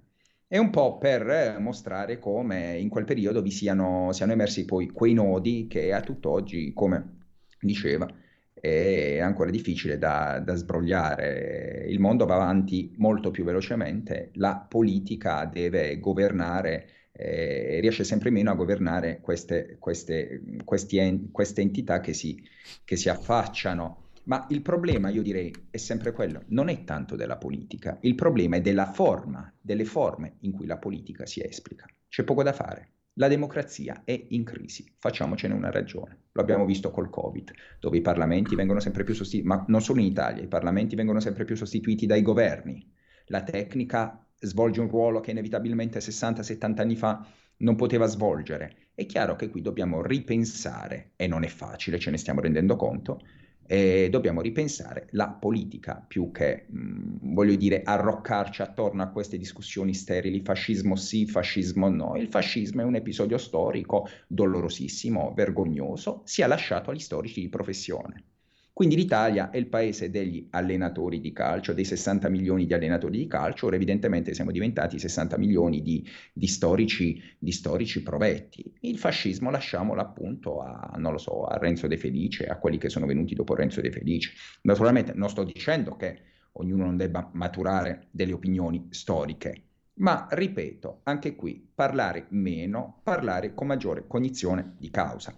È un po' per mostrare come in quel periodo vi siano, siano emersi poi quei nodi che a tutt'oggi, come diceva, è ancora difficile da, da, sbrogliare. Il mondo va avanti molto più velocemente, la politica deve governare, eh, riesce sempre meno a governare queste, queste, questi, queste entità che si, che si affacciano ma il problema, io direi, è sempre quello, non è tanto della politica, il problema è della forma, delle forme in cui la politica si esplica. C'è poco da fare. La democrazia è in crisi, facciamocene una ragione. Lo abbiamo visto col Covid, dove i parlamenti vengono sempre più sostituiti, ma non solo in Italia, i parlamenti vengono sempre più sostituiti dai governi. La tecnica svolge un ruolo che inevitabilmente 60-70 anni fa non poteva svolgere. È chiaro che qui dobbiamo ripensare, e non è facile, ce ne stiamo rendendo conto, E dobbiamo ripensare la politica più che, mh, voglio dire, arroccarci attorno a queste discussioni sterili, fascismo sì, fascismo no. Il fascismo è un episodio storico dolorosissimo, vergognoso, sia lasciato agli storici di professione. Quindi l'Italia è il paese degli allenatori di calcio, dei 60 milioni di allenatori di calcio, ora evidentemente siamo diventati 60 milioni di, di, storici, di storici, provetti. Il fascismo lasciamolo appunto a, so, a Renzo De Felice, a quelli che sono venuti dopo Renzo De Felice. Naturalmente non sto dicendo che ognuno non debba maturare delle opinioni storiche, ma ripeto, anche qui parlare meno, parlare con maggiore cognizione di causa.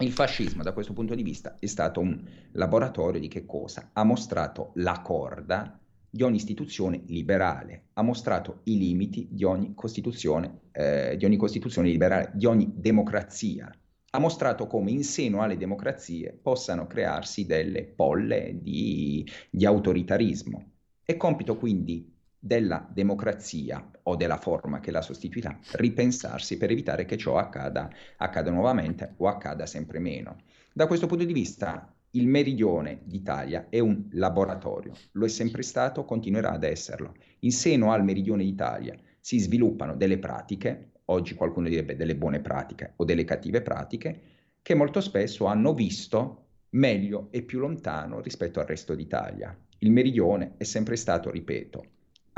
Il fascismo da questo punto di vista è stato un laboratorio di che cosa? Ha mostrato la corda di ogni istituzione liberale, ha mostrato i limiti di ogni costituzione, eh, di ogni costituzione liberale, di ogni democrazia. Ha mostrato come in seno alle democrazie possano crearsi delle polle di, di autoritarismo. È compito quindi della democrazia o della forma che la sostituirà, ripensarsi per evitare che ciò accada, accada nuovamente o accada sempre meno. Da questo punto di vista il meridione d'Italia è un laboratorio, lo è sempre stato, continuerà ad esserlo. In seno al meridione d'Italia si sviluppano delle pratiche, oggi qualcuno direbbe delle buone pratiche o delle cattive pratiche, che molto spesso hanno visto meglio e più lontano rispetto al resto d'Italia. Il meridione è sempre stato, ripeto,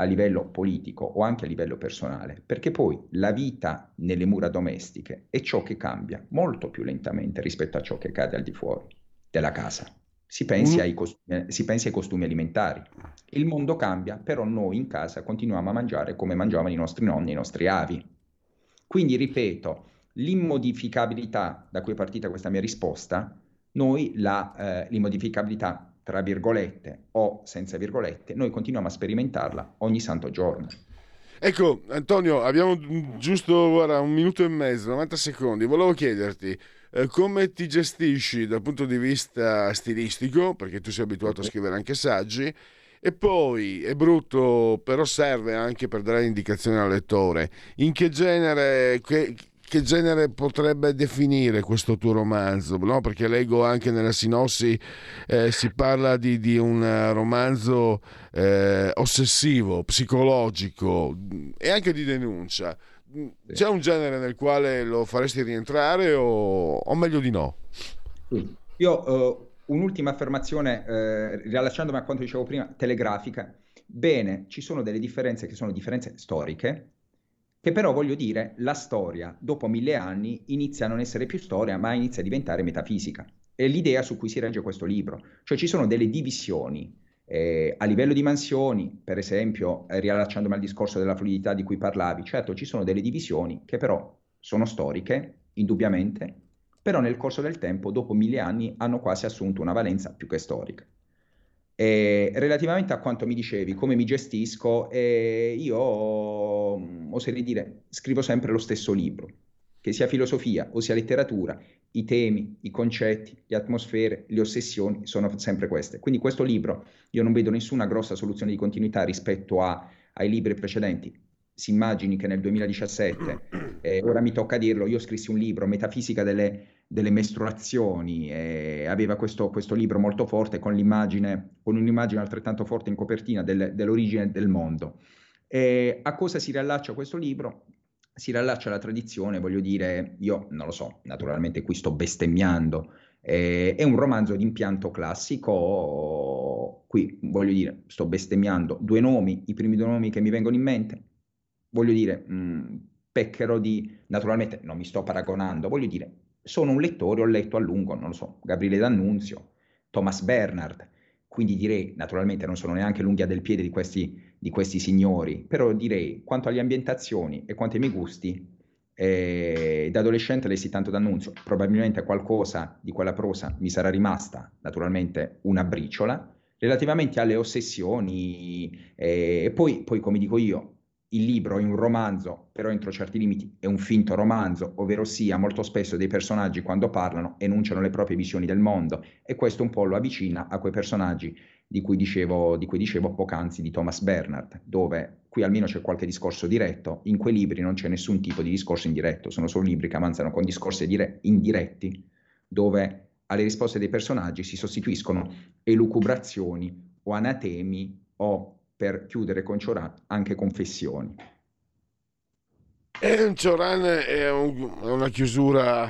a livello politico o anche a livello personale, perché poi la vita nelle mura domestiche è ciò che cambia molto più lentamente rispetto a ciò che accade al di fuori della casa. Si pensi, mm. ai costumi, si pensi ai costumi alimentari. Il mondo cambia, però noi in casa continuiamo a mangiare come mangiavano i nostri nonni e i nostri avi. Quindi, ripeto, l'immodificabilità da cui è partita questa mia risposta, noi la, eh, l'immodificabilità tra virgolette o senza virgolette, noi continuiamo a sperimentarla ogni santo giorno. Ecco, Antonio, abbiamo giusto ora un minuto e mezzo, 90 secondi. Volevo chiederti eh, come ti gestisci dal punto di vista stilistico, perché tu sei abituato a scrivere anche saggi, e poi è brutto, però serve anche per dare indicazioni al lettore. In che genere, che, che genere potrebbe definire questo tuo romanzo? No? Perché leggo anche nella sinossi eh, si parla di, di un romanzo eh, ossessivo, psicologico e anche di denuncia. C'è un genere nel quale lo faresti rientrare o, o meglio di no? Io uh, un'ultima affermazione, eh, riallacciandomi a quanto dicevo prima, telegrafica. Bene, ci sono delle differenze che sono differenze storiche, che però voglio dire, la storia dopo mille anni inizia a non essere più storia, ma inizia a diventare metafisica. È l'idea su cui si regge questo libro, cioè ci sono delle divisioni eh, a livello di mansioni, per esempio, eh, riallacciandomi al discorso della fluidità di cui parlavi, certo ci sono delle divisioni che però sono storiche, indubbiamente, però nel corso del tempo, dopo mille anni, hanno quasi assunto una valenza più che storica. E relativamente a quanto mi dicevi, come mi gestisco, eh, io mm, oserei dire, scrivo sempre lo stesso libro, che sia filosofia o sia letteratura, i temi, i concetti, le atmosfere, le ossessioni sono sempre queste. Quindi questo libro io non vedo nessuna grossa soluzione di continuità rispetto a, ai libri precedenti. Si immagini che nel 2017, eh, ora mi tocca dirlo, io scrissi un libro, Metafisica delle delle mestruazioni e aveva questo, questo libro molto forte con, l'immagine, con un'immagine altrettanto forte in copertina del, dell'origine del mondo. E a cosa si riallaccia questo libro? Si riallaccia alla tradizione, voglio dire, io non lo so, naturalmente qui sto bestemmiando, eh, è un romanzo di impianto classico, qui voglio dire, sto bestemmiando due nomi, i primi due nomi che mi vengono in mente, voglio dire, mh, pecchero di, naturalmente non mi sto paragonando, voglio dire, sono un lettore, ho letto a lungo, non lo so, Gabriele D'Annunzio, Thomas Bernard, quindi direi, naturalmente non sono neanche l'unghia del piede di questi, di questi signori, però direi, quanto alle ambientazioni e quanto ai miei gusti, eh, da adolescente lessi tanto D'Annunzio, probabilmente qualcosa di quella prosa mi sarà rimasta, naturalmente, una briciola, relativamente alle ossessioni, eh, e poi, poi, come dico io, il libro è un romanzo, però entro certi limiti è un finto romanzo, ovvero sia molto spesso dei personaggi quando parlano enunciano le proprie visioni del mondo e questo un po' lo avvicina a quei personaggi di cui dicevo, di cui dicevo poc'anzi di Thomas Bernard, dove qui almeno c'è qualche discorso diretto, in quei libri non c'è nessun tipo di discorso indiretto, sono solo libri che avanzano con discorsi dire- indiretti, dove alle risposte dei personaggi si sostituiscono elucubrazioni o anatemi o, per chiudere con Cioran, anche confessioni. E un Cioran è, un, è una chiusura...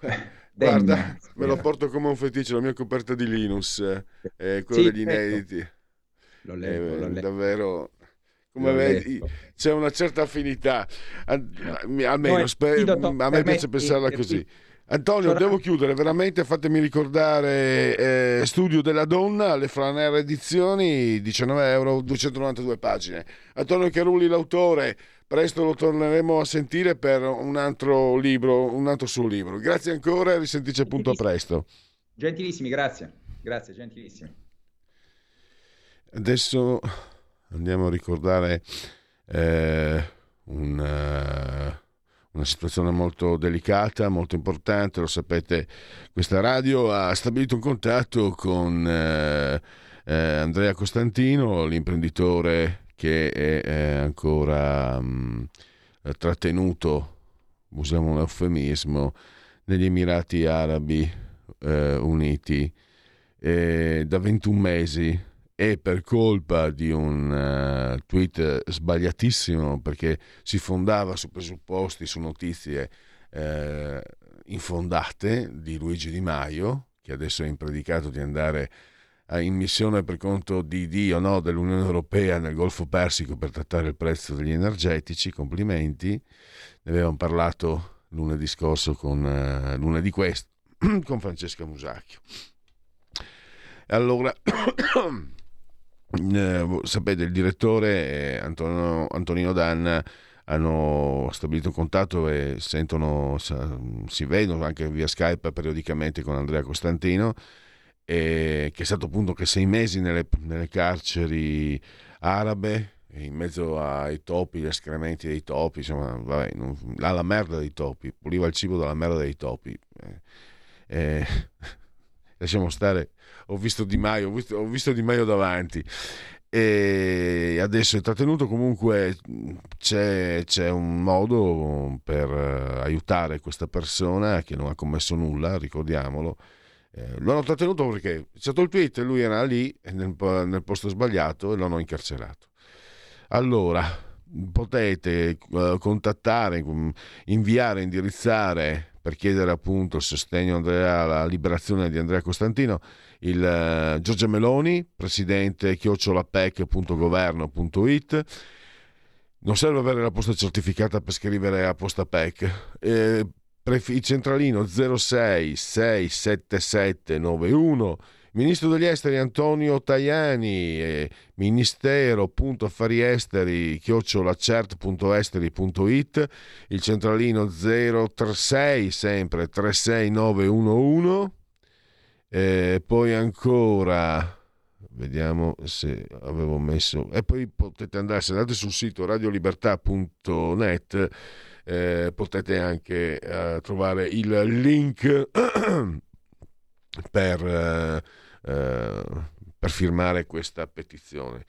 Guarda, me lo porto come un feticcio, la mia coperta di Linus, è quello sì, degli inediti. Lo leggo, è, lo leggo. davvero come vedi c'è una certa affinità. Almeno sper- a me piace pensarla così Antonio, devo chiudere, veramente fatemi ricordare eh, Studio della Donna, le Flanera Edizioni, 19 euro, 292 pagine. Antonio Carulli, l'autore, presto lo torneremo a sentire per un altro libro, un altro suo libro. Grazie ancora e risentirci appunto a presto. Gentilissimi, grazie. Grazie, gentilissimi. Adesso andiamo a ricordare eh, un... Uh, una situazione molto delicata, molto importante, lo sapete, questa radio ha stabilito un contatto con eh, eh, Andrea Costantino, l'imprenditore che è, è ancora mh, trattenuto, usiamo un eufemismo, negli Emirati Arabi eh, Uniti. Da 21 mesi e per colpa di un uh, tweet sbagliatissimo perché si fondava su presupposti, su notizie uh, infondate di Luigi Di Maio, che adesso è impredicato di andare in missione per conto di Dio no, dell'Unione Europea nel Golfo Persico per trattare il prezzo degli energetici, complimenti, ne avevamo parlato lunedì scorso con uh, lunedì questo con Francesca Musacchio. Allora eh, sapete, il direttore Antonio, Antonino Danna hanno stabilito contatto e sentono, si vedono anche via Skype periodicamente con Andrea Costantino, e, che è stato appunto che sei mesi nelle, nelle carceri arabe, in mezzo ai topi, gli escrementi dei topi, insomma, vabbè, non, alla merda dei topi, puliva il cibo dalla merda dei topi. Eh, eh, lasciamo stare ho visto Di Maio, ho visto, ho visto Di Maio davanti. E adesso è trattenuto comunque c'è, c'è, un modo per eh, aiutare questa persona che non ha commesso nulla ricordiamolo. Eh, lo hanno trattenuto perché c'è stato il tweet lui era lì nel, nel posto sbagliato e l'hanno incarcerato. Allora potete uh, contattare inviare indirizzare per chiedere appunto il sostegno Andrea, alla liberazione di Andrea Costantino il uh, Giorgia Meloni, presidente chiocciolapec.governo.it. Non serve avere la posta certificata per scrivere a posta PEC. Eh, il centralino 06677791 Ministro degli Esteri Antonio Tajani, eh, ministero.affari esteri chiocciolacert.esteri.it, il centralino 036 sempre 36911 eh, poi ancora, vediamo se avevo messo, e poi potete andare, se andate sul sito radiolibertà.net, eh, potete anche eh, trovare il link per, eh, eh, per firmare questa petizione.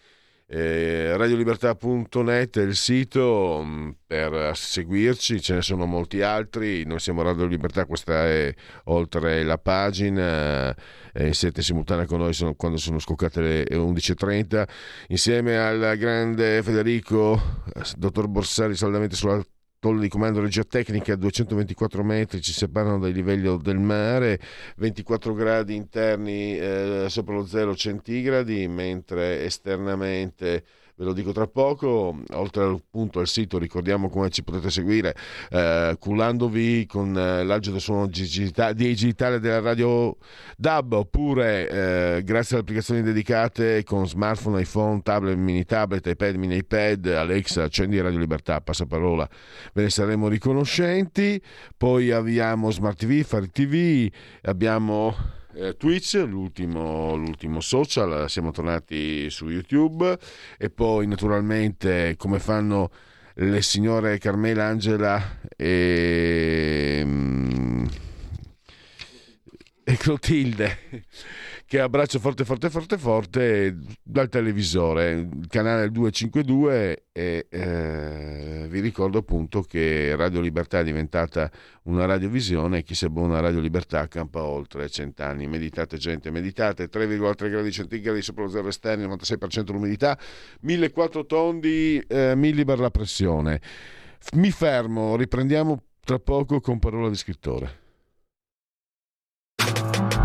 Eh, radiolibertà.net è il sito mm, per seguirci, ce ne sono molti altri, noi siamo Radio Libertà, questa è oltre la pagina, eh, siete simultanei con noi sono, quando sono scoccate le 11.30, insieme al grande Federico, eh, dottor Borsari, saldamente sulla tolle di comando regia tecnica a 224 metri ci separano dai livelli del mare 24 gradi interni eh, sopra lo zero centigradi mentre esternamente ve lo dico tra poco, oltre appunto al sito ricordiamo come ci potete seguire eh, cullandovi con eh, l'agio del suono digitale della radio DAB oppure eh, grazie alle applicazioni dedicate con smartphone, iPhone, tablet, mini tablet, iPad, mini iPad, Alexa, accendi Radio Libertà, passaparola, ve ne saremo riconoscenti, poi abbiamo Smart TV, Fari TV, abbiamo eh, Twitch, l'ultimo, l'ultimo, social, siamo tornati su YouTube e poi naturalmente come fanno le signore Carmela Angela e, mm, e Clotilde che abbraccio forte forte forte forte dal televisore, il canale 252 e eh, vi ricordo appunto che Radio Libertà è diventata una radiovisione e chi se buona Radio Libertà campa oltre cent'anni. Meditate gente, meditate, 3,3 gradi centigradi sopra lo zero esterno, 96% l'umidità, 1400 tondi, eh, millibar la pressione. Mi fermo, riprendiamo tra poco con parola di scrittore.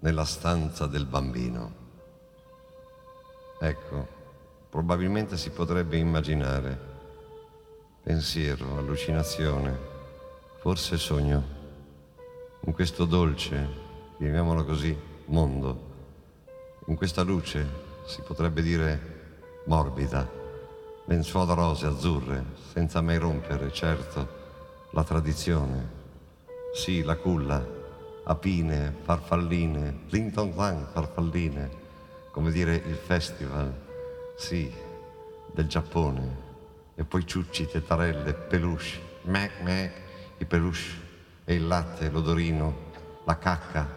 nella stanza del bambino. Ecco, probabilmente si potrebbe immaginare pensiero, allucinazione, forse sogno, in questo dolce, chiamiamolo così, mondo, in questa luce, si potrebbe dire morbida, lenzuola rose azzurre, senza mai rompere, certo, la tradizione. Sì, la culla, apine, farfalline, Linton Clan, farfalline, come dire il festival, sì, del Giappone, e poi ciucci, tetarelle, peluche, mac mac, i peluche, e il latte, l'odorino, la cacca,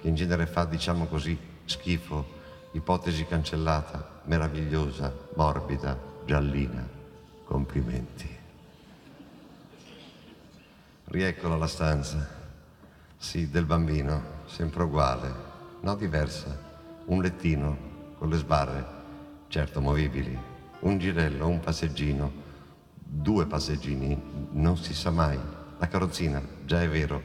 che in genere fa, diciamo così, schifo, ipotesi cancellata, meravigliosa, morbida, giallina. Complimenti. Rieccola la stanza. Sì, del bambino, sempre uguale, no diversa. Un lettino con le sbarre, certo movibili. Un girello, un passeggino, due passeggini, non si sa mai. La carrozzina, già è vero,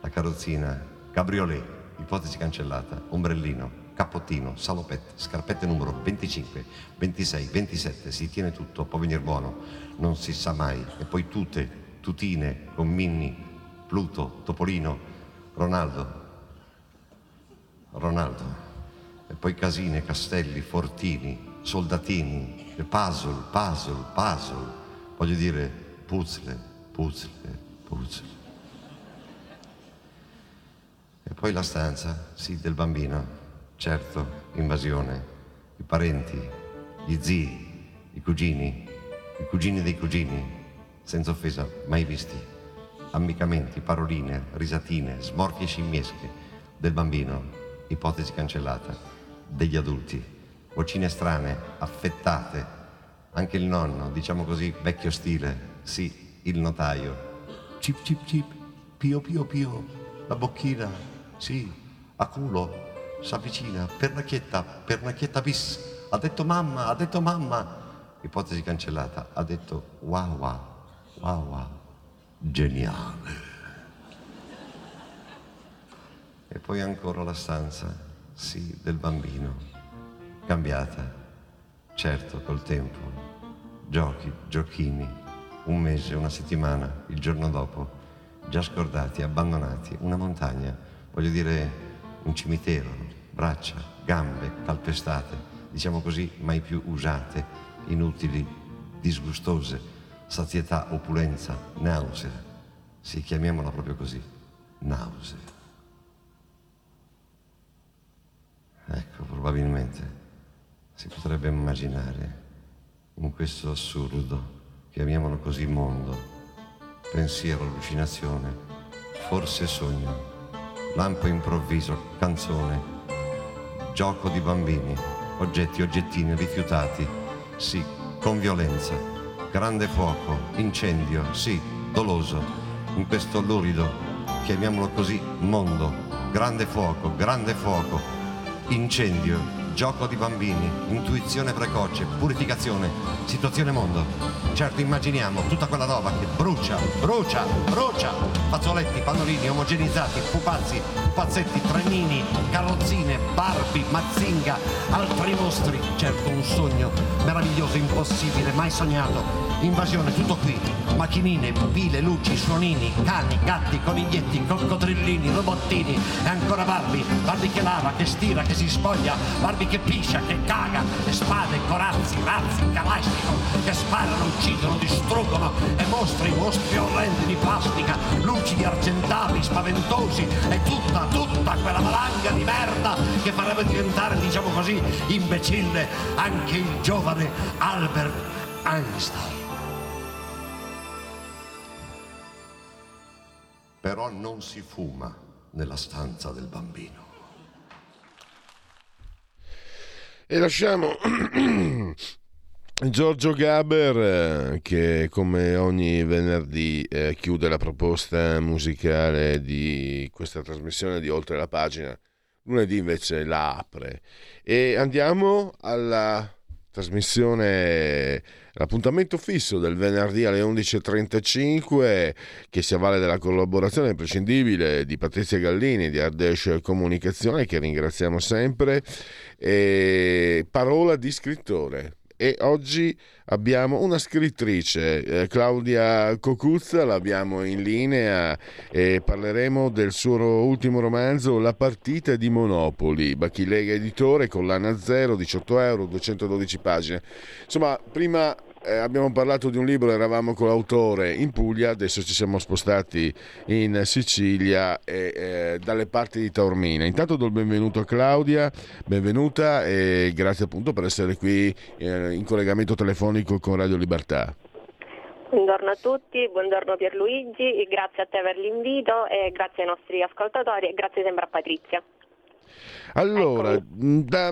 la carrozzina, cabriolet, ipotesi cancellata, ombrellino, cappottino, salopette, scarpette numero 25, 26, 27, si tiene tutto, può venire buono, non si sa mai. E poi tute, tutine, gommini, Pluto, Topolino, Ronaldo, Ronaldo. E poi casine, castelli, fortini, soldatini, puzzle, puzzle, puzzle. Voglio dire, puzzle, puzzle, puzzle. E poi la stanza, sì, del bambino. Certo, invasione. I parenti, gli zii, i cugini, i cugini dei cugini, senza offesa, mai visti. Ammicamenti, paroline, risatine, smorfie scimmiesche del bambino, ipotesi cancellata, degli adulti, vocine strane, affettate. Anche il nonno, diciamo così, vecchio stile, sì, il notaio. Cip cip cip, pio pio pio, la bocchina, sì, a culo, s'avvicina, pernacchietta, pernacchietta bis, ha detto mamma, ha detto mamma. Ipotesi cancellata, ha detto wow wow, wow wow, geniale. E poi ancora la stanza, sì, del bambino, cambiata, certo, col tempo. Giochi, giochini, un mese, una settimana, il giorno dopo, già scordati, abbandonati, una montagna, voglio dire un cimitero, braccia, gambe calpestate, diciamo così, mai più usate, inutili, disgustose, sazietà, opulenza, nausea. Sì, chiamiamola proprio così, nausea. Ecco, probabilmente si potrebbe immaginare in questo assurdo, chiamiamolo così mondo, pensiero, allucinazione, forse sogno, lampo improvviso, canzone, gioco di bambini, oggetti, oggettini rifiutati, sì, con violenza, grande fuoco, incendio, sì, doloso, in questo lurido, chiamiamolo così, mondo, grande fuoco, grande fuoco, incendio, gioco di bambini, intuizione precoce, purificazione, situazione mondo. Certo immaginiamo tutta quella roba che brucia, brucia, brucia. Fazzoletti, pannolini omogenizzati, pupazzi, pupazzetti, trenini, carrozzine, Barbie, mazzinga, altri mostri. Certo un sogno meraviglioso, impossibile, mai sognato. Invasione, tutto qui. Macchinine, pile, luci, suonini, cani, gatti, coniglietti, coccodrillini, robottini e ancora Barbie. Barbie che lava, che stira, che si spoglia, Barbie che piscia, che caga, e spade, corazzi, razzi, calastico, che sparano, uccidono, distruggono, e mostri, mostri orrendi di plastica, lucidi, argentali, spaventosi, e tutta, tutta quella valanga di merda che farebbe diventare, diciamo così, imbecille anche il giovane Albert Einstein. Però non si fuma nella stanza del bambino. E lasciamo Giorgio Gaber eh, che come ogni venerdì eh, chiude la proposta musicale di questa trasmissione di Oltre la pagina, lunedì invece la apre. E andiamo alla trasmissione, l'appuntamento fisso del venerdì alle 11.35 che si avvale della collaborazione imprescindibile di Patrizia Gallini di Ardesh Comunicazione che ringraziamo sempre. E parola di scrittore e oggi abbiamo una scrittrice, eh, Claudia Cocuzza, l'abbiamo in linea e parleremo del suo ultimo romanzo La partita di Monopoli, Bachilega Editore, collana 0, 18 euro, 212 pagine. Insomma, prima eh, abbiamo parlato di un libro, eravamo con l'autore in Puglia, adesso ci siamo spostati in Sicilia e eh, dalle parti di Taormina. Intanto do il benvenuto a Claudia, benvenuta e grazie appunto per essere qui eh, in collegamento telefonico con Radio Libertà. Buongiorno a tutti, buongiorno Pierluigi, grazie a te per l'invito e grazie ai nostri ascoltatori e grazie sempre a Patrizia. Allora, da,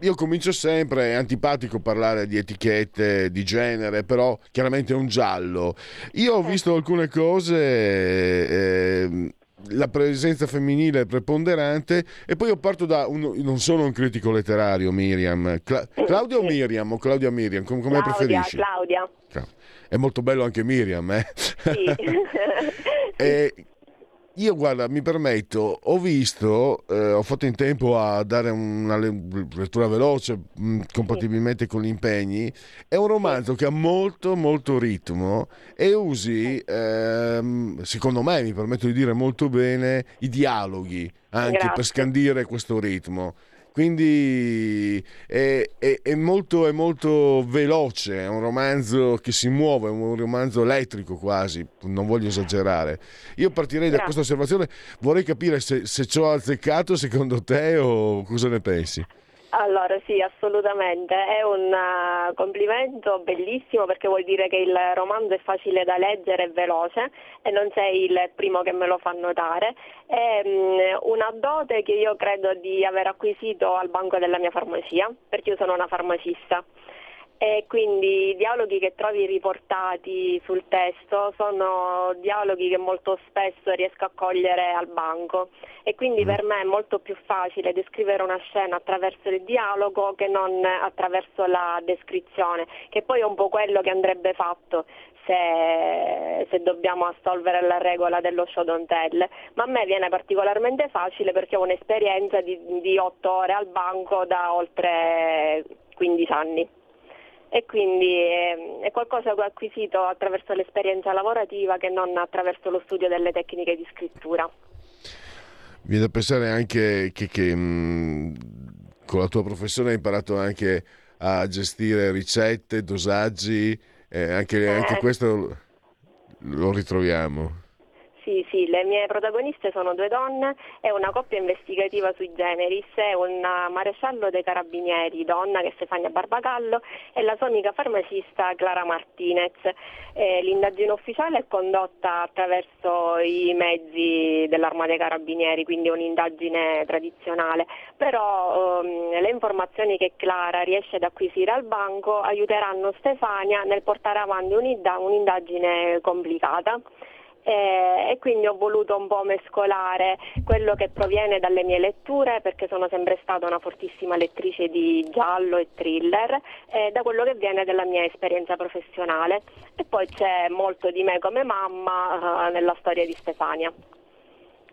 io comincio sempre, è antipatico parlare di etichette, di genere, però chiaramente è un giallo. Io ho visto alcune cose... Eh, la presenza femminile è preponderante e poi io parto da un, non sono un critico letterario Miriam Cla- Claudia o Miriam o Claudia Miriam come, come Claudia, preferisci? Claudia è molto bello anche Miriam eh? sì. e, io guarda, mi permetto, ho visto, eh, ho fatto in tempo a dare una lettura veloce, mh, compatibilmente sì. con gli impegni, è un romanzo che ha molto molto ritmo e usi, ehm, secondo me, mi permetto di dire molto bene, i dialoghi anche Grazie. per scandire questo ritmo quindi è, è, è, molto, è, molto, veloce, è un romanzo che si muove, è un romanzo elettrico quasi, non voglio esagerare. Io partirei da questa osservazione, vorrei capire se, se ci ho azzeccato secondo te o cosa ne pensi. Allora sì, assolutamente, è un uh, complimento bellissimo perché vuol dire che il romanzo è facile da leggere e veloce e non sei il primo che me lo fa notare. È um, una dote che io credo di aver acquisito al banco della mia farmacia, perché io sono una farmacista e quindi i dialoghi che trovi riportati sul testo sono dialoghi che molto spesso riesco a cogliere al banco. E quindi mm. per me è molto più facile descrivere una scena attraverso il dialogo che non attraverso la descrizione, che poi è un po' quello che andrebbe fatto se, se, dobbiamo assolvere la regola dello show don't tell, ma a me viene particolarmente facile perché ho un'esperienza di, di 8 ore al banco da oltre 15 anni e quindi è, è qualcosa che ho acquisito attraverso l'esperienza lavorativa che non attraverso lo studio delle tecniche di scrittura. Viene da pensare anche che, che mh, con la tua professione hai imparato anche a gestire ricette, dosaggi, eh, anche, eh. anche questo lo ritroviamo. Sì, sì, le mie protagoniste sono due donne, è una coppia investigativa sui generis, è un maresciallo dei carabinieri, donna che Stefania Barbagallo e la sua amica farmacista Clara Martinez. Eh, l'indagine ufficiale è condotta attraverso i mezzi dell'arma dei carabinieri, quindi un'indagine tradizionale, però ehm, le informazioni che Clara riesce ad acquisire al banco aiuteranno Stefania nel portare avanti un'indagine complicata e, e quindi ho voluto un po' mescolare quello che proviene dalle mie letture perché sono sempre stata una fortissima lettrice di giallo e thriller e da quello che viene dalla mia esperienza professionale. E poi c'è molto di me come mamma uh, nella storia di Stefania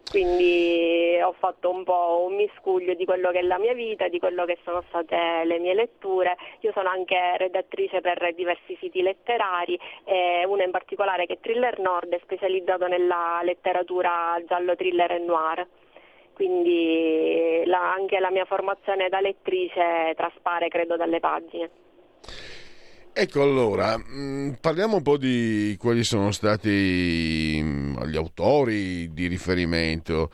quindi ho fatto un po' un miscuglio di quello che è la mia vita, di quello che sono state le mie letture. Io sono anche redattrice per diversi siti letterari, eh, uno in particolare che è Thriller Nord, è specializzato nella letteratura giallo thriller e noir. Quindi la, anche la mia formazione da lettrice traspare, credo, dalle pagine. Ecco allora, mm, parliamo un po' di quali sono stati mm, gli autori di riferimento.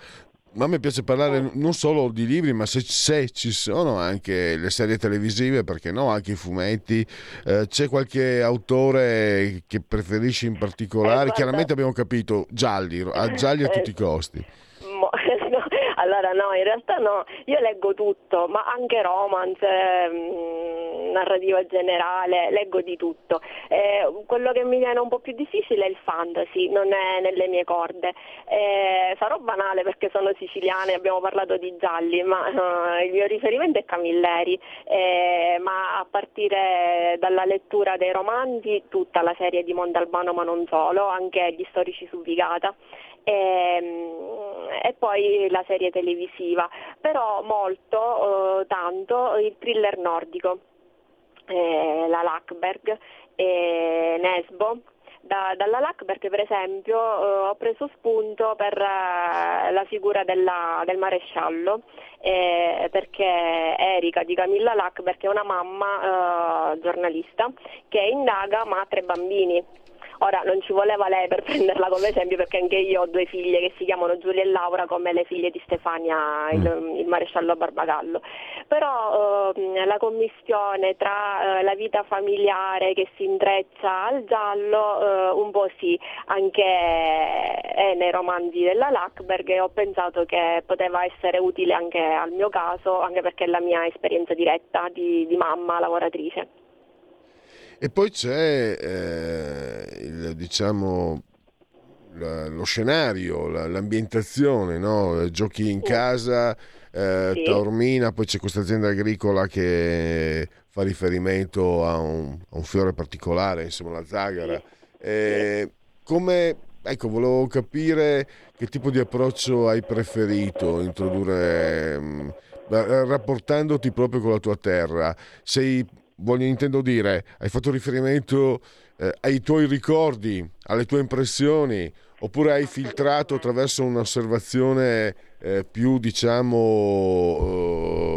Ma a me piace parlare non solo di libri, ma se, se ci sono anche le serie televisive, perché no, anche i fumetti. Eh, c'è qualche autore che preferisci in particolare? Eh, Chiaramente abbiamo capito, gialli, a gialli a tutti i costi. Realtà no, io leggo tutto, ma anche romance, mh, narrativa generale, leggo di tutto. Eh, quello che mi viene un po' più difficile è il fantasy, non è nelle mie corde. Eh, sarò banale perché sono siciliana e abbiamo parlato di gialli, ma uh, il mio riferimento è Camilleri, eh, ma a partire dalla lettura dei romanzi, tutta la serie di Mondalbano ma non solo, anche gli storici su Vigata e, ehm, e poi la serie televisiva, però molto, eh, tanto il thriller nordico, eh, la Lackberg, eh, Nesbo, da, dalla Lackberg per esempio eh, ho preso spunto per eh, la figura della, del maresciallo eh, perché Erika di Camilla Lackberg è una mamma eh, giornalista che indaga ma ha tre bambini Ora non ci voleva lei per prenderla come esempio perché anche io ho due figlie che si chiamano Giulia e Laura come le figlie di Stefania, il, mm. il maresciallo Barbagallo. Però eh, la commissione tra eh, la vita familiare che si intreccia al giallo eh, un po' sì, anche è nei romanzi della Lackberg e ho pensato che poteva essere utile anche al mio caso, anche perché è la mia esperienza diretta di, di mamma lavoratrice. E poi c'è eh, il, diciamo, la, lo scenario, la, l'ambientazione, no? giochi in casa, eh, sì. Taormina, poi c'è questa azienda agricola che fa riferimento a un, a un fiore particolare, insomma la zagara. Eh, come, ecco, volevo capire che tipo di approccio hai preferito introdurre, mh, mm, rapportandoti proprio con la tua terra. Sei voglio intendo dire, hai fatto riferimento eh, ai tuoi ricordi, alle tue impressioni, oppure hai filtrato attraverso un'osservazione eh, più, diciamo,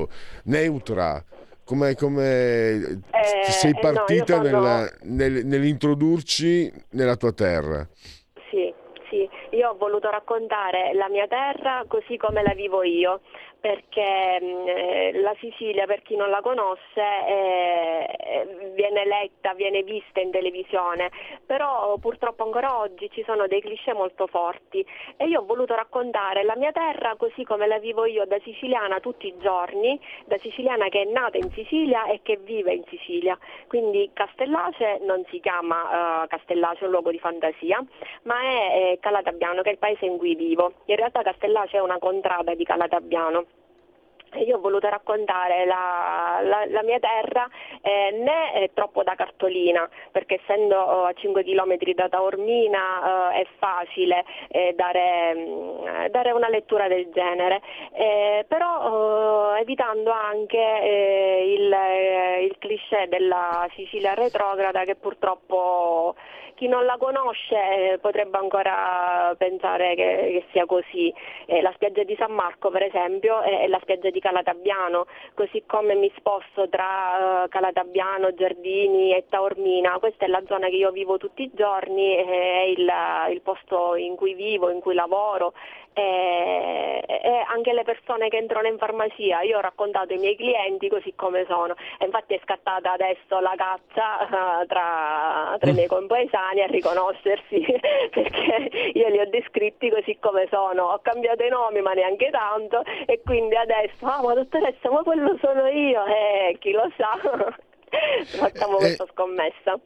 uh, neutra? Come, come eh, sei partita no, nella, nel, nell'introdurci nella tua terra? Sì, sì, io ho voluto raccontare la mia terra così come la vivo io perché mm, eh, la Sicilia, per chi non la conosce, eh, viene letta, viene vista in televisione, però purtroppo ancora oggi ci sono dei cliché molto forti e io ho voluto raccontare la mia terra così come la vivo io da siciliana tutti i giorni, da siciliana che è nata in Sicilia e che vive in Sicilia. Quindi Castellace non si chiama uh, Castellace, un luogo di fantasia, ma è eh, Calatabbiano, che è il paese in cui vivo. In realtà Castellace è una contrada di Calatabbiano io ho voluto raccontare la, la, la mia terra eh, né è troppo da cartolina, perché essendo oh, a 5 km da Taormina eh, è facile eh, dare, mm, dare, una lettura del genere, eh, però oh, evitando anche eh, il, eh, il cliché della Sicilia retrograda che purtroppo chi non la conosce potrebbe ancora pensare che, che sia così. la spiaggia di San Marco per esempio è la spiaggia di Calatabbiano, così come mi sposto tra uh, Calatabbiano, Giardini e Taormina, questa è la zona che io vivo tutti i giorni, è il, il posto in cui vivo, in cui lavoro e, e, anche le persone che entrano in farmacia, io ho raccontato ai miei clienti così come sono. E infatti è scattata adesso la caccia uh, tra, tra i miei compaesani a riconoscersi perché io li ho descritti così come sono, ho cambiato i nomi ma neanche tanto. E quindi adesso, ah ma dottoressa ma quello sono io, eh chi lo sa, facciamo eh, questa scommessa.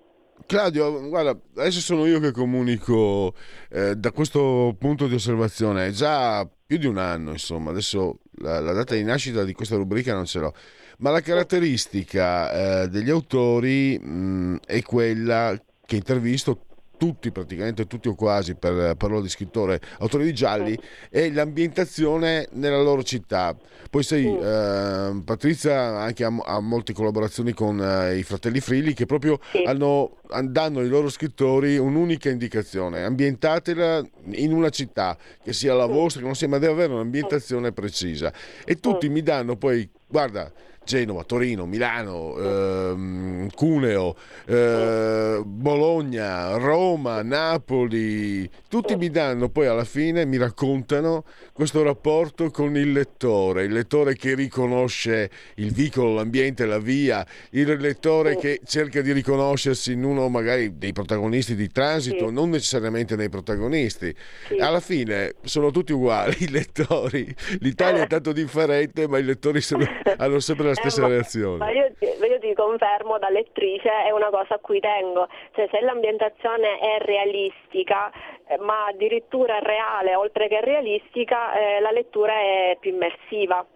Claudio, guarda, adesso sono io che comunico eh, da questo punto di osservazione, è già più di un anno, insomma, adesso la, la data di nascita di questa rubrica non ce l'ho, ma la caratteristica eh, degli autori mh, è quella che intervisto tutti, praticamente tutti o quasi, per parlo di scrittore, autori di gialli, è l'ambientazione nella loro città. Poi sai, eh, Patrizia anche ha, ha, molte collaborazioni con eh, i fratelli Frilli che proprio hanno, danno ai loro scrittori un'unica indicazione, ambientatela in una città, che sia la vostra, che non sia, ma deve avere un'ambientazione precisa. E tutti mi danno poi, guarda, Genova, Torino, Milano, ehm, Cuneo, eh, Bologna, Roma, Napoli, tutti mi danno poi alla fine, mi raccontano questo rapporto con il lettore, il lettore che riconosce il vicolo, l'ambiente, la via, il lettore che cerca di riconoscersi in uno magari dei protagonisti di transito, non necessariamente nei protagonisti. Alla fine sono tutti uguali i lettori, l'Italia è tanto differente, ma i lettori sono, hanno sempre la stessa ma, reazione. Ma io, io, ti confermo da lettrice, è una cosa a cui tengo, cioè se l'ambientazione è realistica, eh, ma addirittura reale oltre che realistica, eh, la lettura è più immersiva.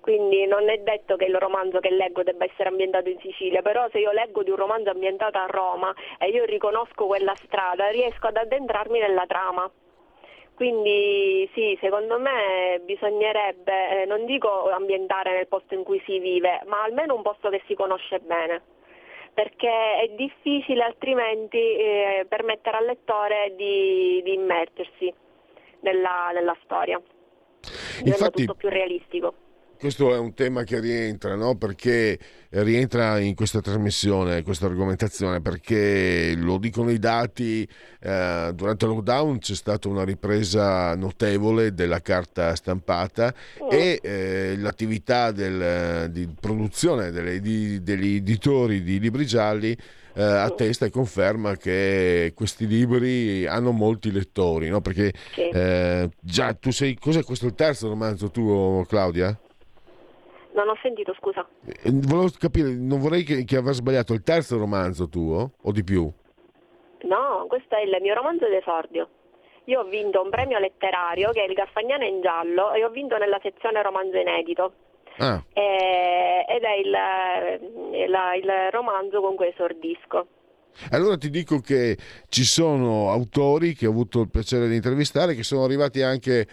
Quindi non è detto che il romanzo che leggo debba essere ambientato in Sicilia, però se io leggo di un romanzo ambientato a Roma e io riconosco quella strada, riesco ad addentrarmi nella trama. Quindi sì, secondo me bisognerebbe, eh, non dico ambientare nel posto in cui si vive, ma almeno un posto che si conosce bene, perché è difficile altrimenti eh, permettere al lettore di, di immergersi nella, nella storia, Infatti, tutto più realistico questo è un tema che rientra, no? perché rientra in questa trasmissione, questa argomentazione, perché lo dicono i dati, eh, durante il lockdown c'è stata una ripresa notevole della carta stampata mm. e eh, l'attività del, di produzione delle, di, degli editori di libri gialli eh, attesta e conferma che questi libri hanno molti lettori, no? perché eh, già tu sei, cos'è questo il terzo romanzo tuo Claudia? Non ho sentito, scusa. Eh, volevo capire, non vorrei che, che aver sbagliato il terzo romanzo tuo o di più? No, questo è il mio romanzo d'esordio. Io ho vinto un premio letterario che è il Gaffagnano in giallo e ho vinto nella sezione romanzo inedito. Ah. E, ed è il, il, il romanzo con cui esordisco. Allora ti dico che ci sono autori che ho avuto il piacere di intervistare che sono arrivati anche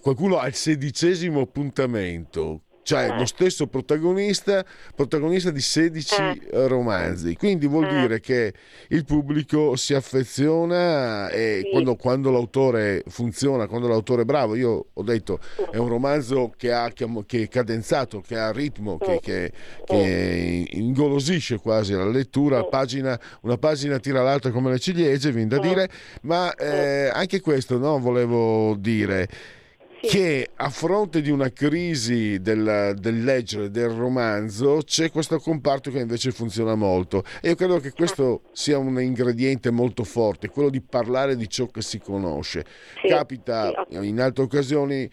qualcuno al sedicesimo appuntamento cioè eh. lo stesso protagonista, protagonista di 16 eh. romanzi. Quindi vuol eh. dire che il pubblico si affeziona e sì. quando, quando, l'autore funziona, quando l'autore è bravo, io ho detto è un romanzo che, ha, che è cadenzato, che ha ritmo, che, che, che ingolosisce quasi la lettura, pagina, una pagina tira l'altra come le ciliegie, viene da dire, ma eh, anche questo no, volevo dire che a fronte di una crisi del, del, leggere del romanzo c'è questo comparto che invece funziona molto e io credo che questo sia un ingrediente molto forte, quello di parlare di ciò che si conosce. Sì, Capita sì. in altre occasioni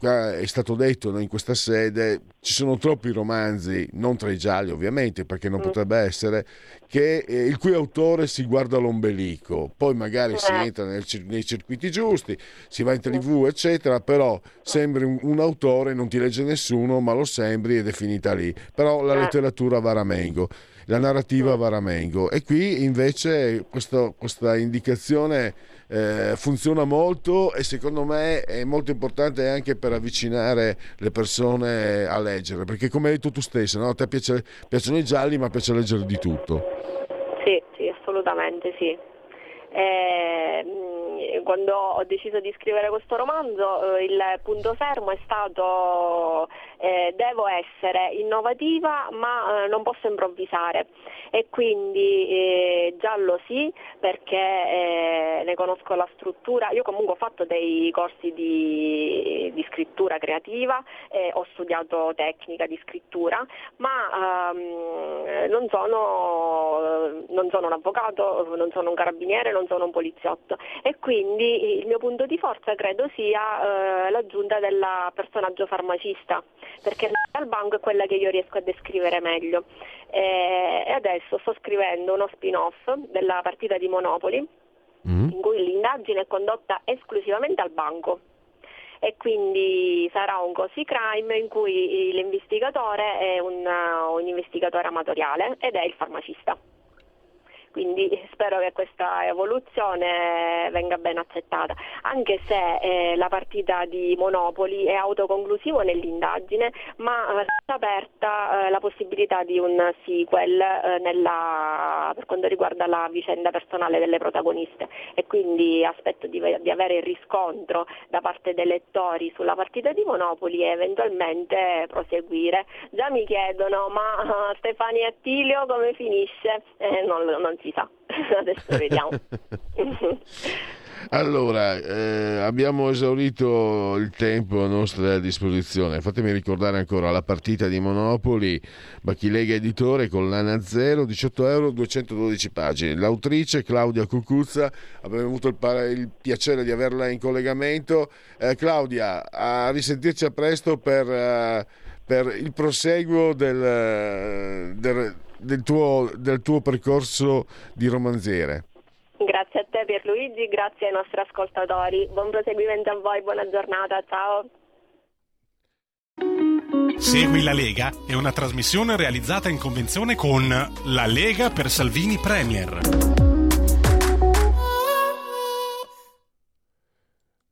è stato detto in questa sede, ci sono troppi romanzi, non tra i gialli ovviamente, perché non mm. potrebbe essere, che, eh, il cui autore si guarda l'ombelico, poi magari si eh. entra nel, nei circuiti giusti, si va in tv, eccetera, però sembri un, un, autore, non ti legge nessuno, ma lo sembri ed è finita lì. Però la eh. letteratura va ramengo la narrativa va ramengo e qui invece questo, questa indicazione eh, funziona molto e secondo me è molto importante anche per avvicinare le persone a leggere, perché come hai detto tu stessa, no? a te piace, piacciono i gialli ma piace leggere di tutto. Sì, sì, assolutamente sì. Eh, quando ho deciso di scrivere questo romanzo eh, il punto fermo è stato eh, devo essere innovativa ma eh, non posso improvvisare. E quindi eh, giallo sì perché eh, ne conosco la struttura, io comunque ho fatto dei corsi di, di scrittura creativa, ho studiato tecnica di scrittura ma ehm, non sono non sono un avvocato, non sono un carabiniere, non sono un poliziotto e quindi il mio punto di forza credo sia eh, l'aggiunta del personaggio farmacista, perché al banco è quella che io riesco a descrivere meglio. E adesso sto scrivendo uno spin-off della partita di Monopoli mm. in cui l'indagine è condotta esclusivamente al banco e quindi sarà un cosi crime in cui l'investigatore è un, un investigatore amatoriale ed è il farmacista. Quindi spero che questa evoluzione venga ben accettata, anche se eh, la partita di Monopoli è autoconclusivo nell'indagine, ma resta aperta eh, la possibilità di un sequel eh, nella, per quanto riguarda la vicenda personale delle protagoniste e quindi aspetto di, di, avere il riscontro da parte dei lettori sulla partita di Monopoli e eventualmente proseguire. Già mi chiedono ma Stefani Attilio come finisce? Eh, non, non si sa. Adesso vediamo. Allora, eh, abbiamo esaurito il tempo a nostra disposizione. Fatemi ricordare ancora la partita di Monopoli, Bachilega Editore, collana 0, 18 euro, 212 pagine. L'autrice Claudia Cucuzza, abbiamo avuto il, il piacere di averla in collegamento. Eh, Claudia, a risentirci a presto per, uh, per il proseguo del, del del tuo, del tuo percorso di romanziere. Grazie a te Pierluigi, grazie ai nostri ascoltatori. Buon proseguimento a voi, buona giornata, ciao. Segui la Lega è una trasmissione realizzata in convenzione con La Lega per Salvini Premier.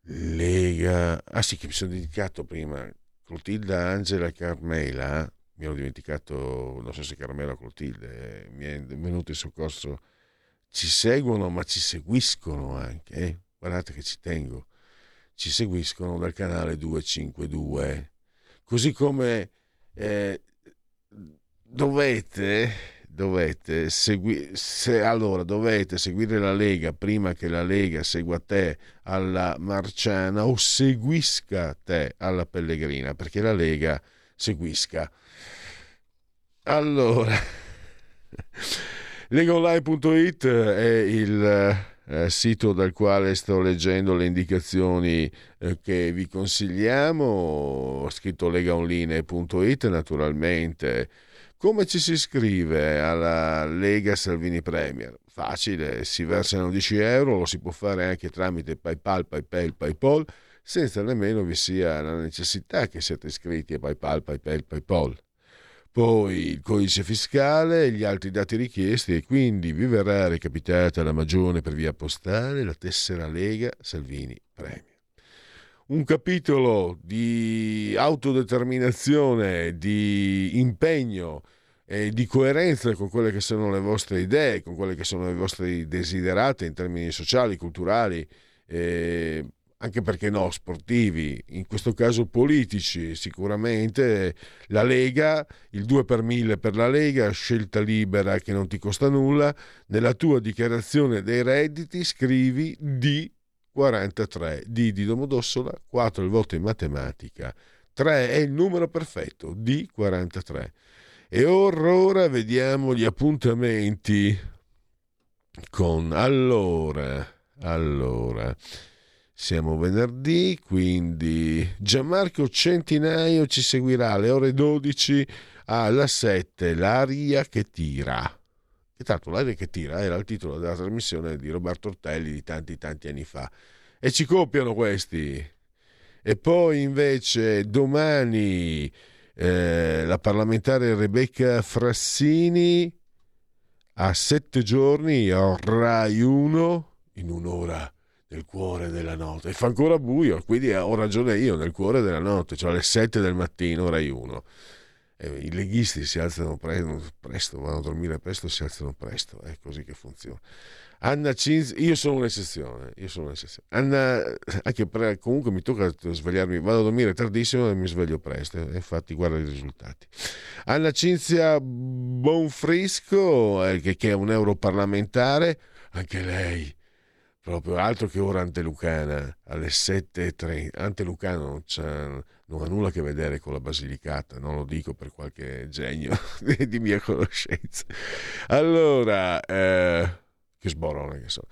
Lega. Ah sì, che mi sono dedicato prima. Clotilda Angela Carmela mi ero dimenticato, non so se Carmela Clotilde, mi è venuto in soccorso. Ci seguono, ma ci seguiscono anche, eh? guardate che ci tengo, ci seguiscono dal canale 252. Così come eh, dovete, dovete, segui, se, allora, dovete seguire la Lega prima che la Lega segua te alla Marciana o seguisca te alla Pellegrina, perché la Lega seguisca. Allora, legaonline.it è il eh, sito dal quale sto leggendo le indicazioni eh, che vi consigliamo. Ho scritto legaonline.it naturalmente. Come ci si iscrive alla Lega Salvini Premier? Facile, si versano 10 euro, lo si può fare anche tramite PayPal, PayPal, PayPal, senza nemmeno vi sia la necessità che siate iscritti a PayPal, PayPal, PayPal poi il codice fiscale e gli altri dati richiesti e quindi vi verrà recapitata la magione per via postale la tessera Lega Salvini Premier. Un capitolo di autodeterminazione, di impegno e di coerenza con quelle che sono le vostre idee, con quelle che sono le vostre desiderate in termini sociali, culturali, eh, anche perché no, sportivi, in questo caso politici, sicuramente la Lega, il 2 per 1000 per la Lega, scelta libera che non ti costa nulla, nella tua dichiarazione dei redditi scrivi D43, D di Domodossola, 4 il voto in matematica, 3 è il numero perfetto, D43. E ora, ora vediamo gli appuntamenti con allora, allora siamo venerdì, quindi Gianmarco Centinaio ci seguirà alle ore 12 alla 7, L'aria che tira. E tanto l'aria che tira era il titolo della trasmissione di Roberto Ortelli di tanti tanti anni fa. E ci copiano questi. E poi invece domani eh, la parlamentare Rebecca Frassini a sette giorni a Rai 1 in un'ora nel cuore della notte e fa ancora buio, quindi ho ragione io, nel cuore della notte, cioè alle 7 del mattino, Rai 1. Eh, I leghisti si alzano pre- presto, vanno a dormire presto si alzano presto, è così che funziona. Anna Cinz, io sono un'eccezione, io sono un'eccezione. Anna, anche per, comunque mi tocca svegliarmi, vado a dormire tardissimo e mi sveglio presto, eh, infatti guarda i risultati. Anna Cinzia Bonfrisco, eh, che è un europarlamentare, anche lei proprio altro che ora Antelucana alle 7.30 Antelucano non, non ha nulla a che vedere con la Basilicata, non lo dico per qualche genio di mia conoscenza. Allora, eh, che sborone che so.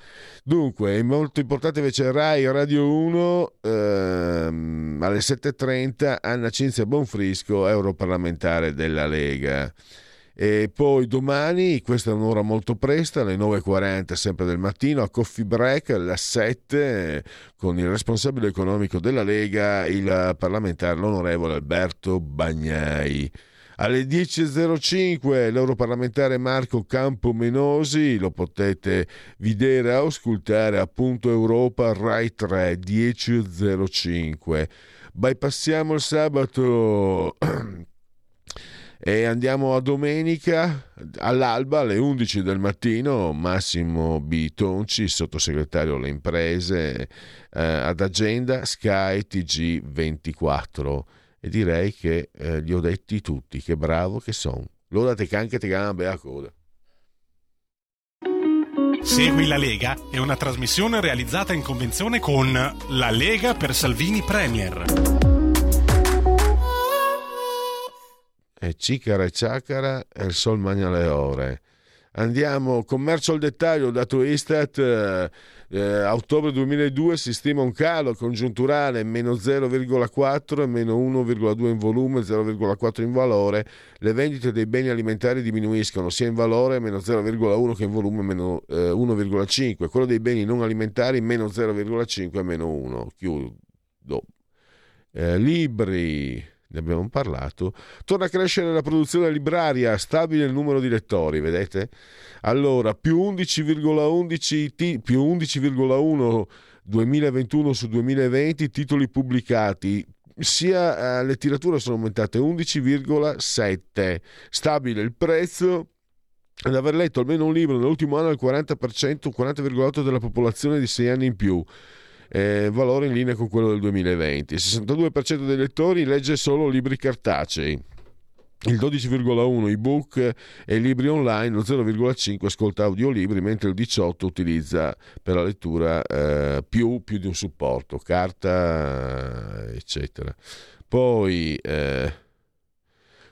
Dunque, è molto importante invece Rai Radio 1 ehm, alle 7.30 Anna Cinzia Bonfrisco, europarlamentare della Lega. E poi domani, questa è un'ora molto presta, alle 9.40 sempre del mattino, a Coffee Break alle 7 con il responsabile economico della Lega, il parlamentare, l'onorevole Alberto Bagnai. Alle 10.05 l'europarlamentare Marco Campomenosi, lo potete vedere o ascoltare appunto Europa Rai 3 10.05. Bypassiamo il sabato e andiamo a domenica all'alba alle 11 del mattino Massimo B. Tonci, sottosegretario alle imprese, eh, ad agenda Sky TG24 e direi che eh, li ho detti tutti, che bravo che sono. Loro te canche te gambe a coda. Segui la Lega è una trasmissione realizzata in convenzione con La Lega per Salvini Premier. E cicara e ciacara e il sol magna le ore. Andiamo, commercio al dettaglio, dato Istat, eh, eh, ottobre 2002 si stima un calo congiunturale meno 0,4 e meno 1,2 in volume, 0,4 in valore. Le vendite dei beni alimentari diminuiscono sia in valore meno 0,1 che in volume meno eh, 1,5. Quello dei beni non alimentari meno 0,5 e meno 1. Chiudo. Eh, libri ne abbiamo parlato, torna a crescere la produzione libraria, stabile il numero di lettori, vedete? Allora, più 11,11 t- più 11,1 2021 su 2020 titoli pubblicati, sia eh, le tirature sono aumentate 11,7, stabile il prezzo ad aver letto almeno un libro nell'ultimo anno il 40%, 40,8% della popolazione di 6 anni in più eh, valore in linea con quello del 2020. Il 62% dei lettori legge solo libri cartacei. Il 12,1 ebook e libri online, lo 0,5 ascolta audiolibri, mentre il 18 utilizza per la lettura eh, più, più, di un supporto, carta, eccetera. Poi eh,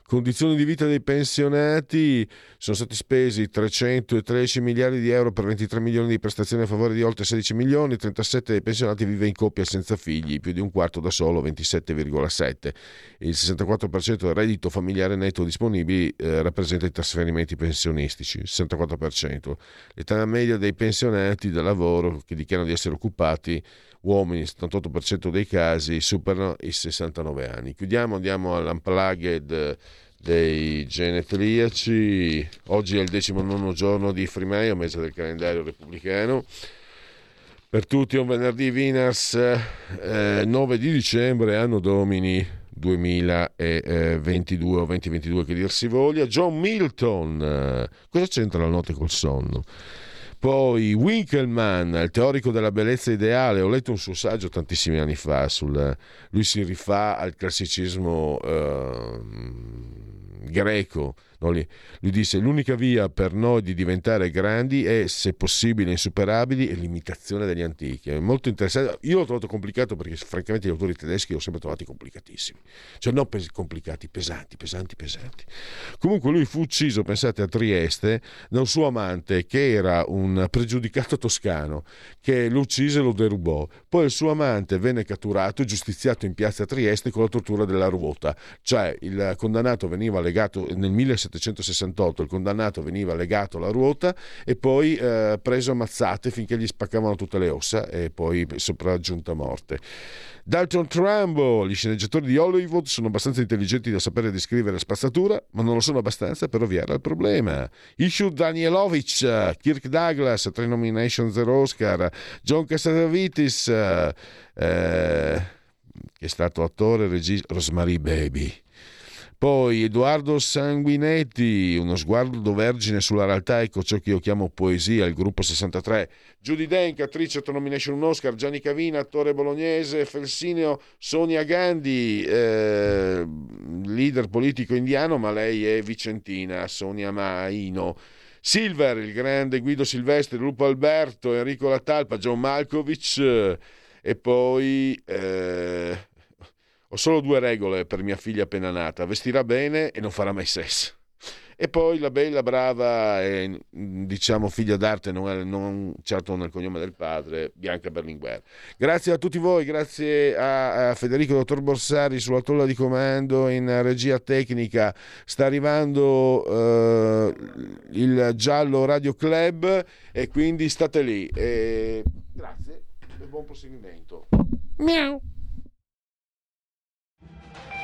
condizioni di vita dei pensionati, sono stati spesi 313 miliardi di euro per 23 milioni di prestazioni a favore di oltre 16 milioni, 37 dei pensionati vive in coppia senza figli, più di un quarto da solo, 27,7. Il 64% del reddito familiare netto disponibile eh, rappresenta i trasferimenti pensionistici, il 64%. L'età media dei pensionati da lavoro che dichiarano di essere occupati uomini, 78% dei casi, superano i 69 anni. Chiudiamo, andiamo all'unplugged dei genetriaci. Oggi è il 19 giorno di Frimaio, mese del calendario repubblicano. Per tutti un venerdì Winners eh, 9 di dicembre, anno domini 2022 o 2022 che dir si voglia. John Milton, eh, cosa c'entra la notte col sonno? Poi Winkelmann, il teorico della bellezza ideale, ho letto un suo saggio tantissimi anni fa, sul, lui si rifà al classicismo eh, greco No, lui, disse l'unica via per noi di diventare grandi è, se possibile, insuperabili, l'imitazione degli antichi. È molto interessante. Io l'ho trovato complicato perché francamente gli autori tedeschi li ho sempre trovati complicatissimi. Cioè non pes- complicati, pesanti, pesanti, pesanti. Comunque lui fu ucciso, pensate, a Trieste da un suo amante che era un pregiudicato toscano che lo uccise e lo derubò. Poi il suo amante venne catturato e giustiziato in piazza Trieste con la tortura della ruota. Cioè il condannato veniva legato nel 1700 1768 il condannato veniva legato alla ruota e poi eh, preso a mazzate finché gli spaccavano tutte le ossa e poi sopraggiunta morte. Dalton Trumbo, gli sceneggiatori di Hollywood sono abbastanza intelligenti da sapere descrivere spazzatura, ma non lo sono abbastanza per ovviare al problema. Ishu Danielovic, Kirk Douglas, tre nomination, zero Oscar, John Cassavetes, eh, che è stato attore e regista, Rosemary Baby. Poi Edoardo Sanguinetti, uno sguardo vergine sulla realtà, ecco ciò che io chiamo poesia, il gruppo 63. Judy Denk, attrice, nomination un Oscar, Gianni Cavina, attore bolognese, Felsineo, Sonia Gandhi, eh, leader politico indiano, ma lei è vicentina, Sonia Maino. Silver, il grande Guido Silvestri, Lupo Alberto, Enrico Latalpa, John Malkovich e poi... Eh, Ho solo due regole per mia figlia appena nata: vestirà bene e non farà mai sesso. E poi la bella, brava e diciamo figlia d'arte, non, è, non certo nel cognome del padre, Bianca Berlinguer. Grazie a tutti voi, grazie a, a Federico Dottor Borsari sulla tolla di comando in regia tecnica. Sta arrivando eh, il giallo Radio Club e quindi state lì. E grazie e buon proseguimento. Miau.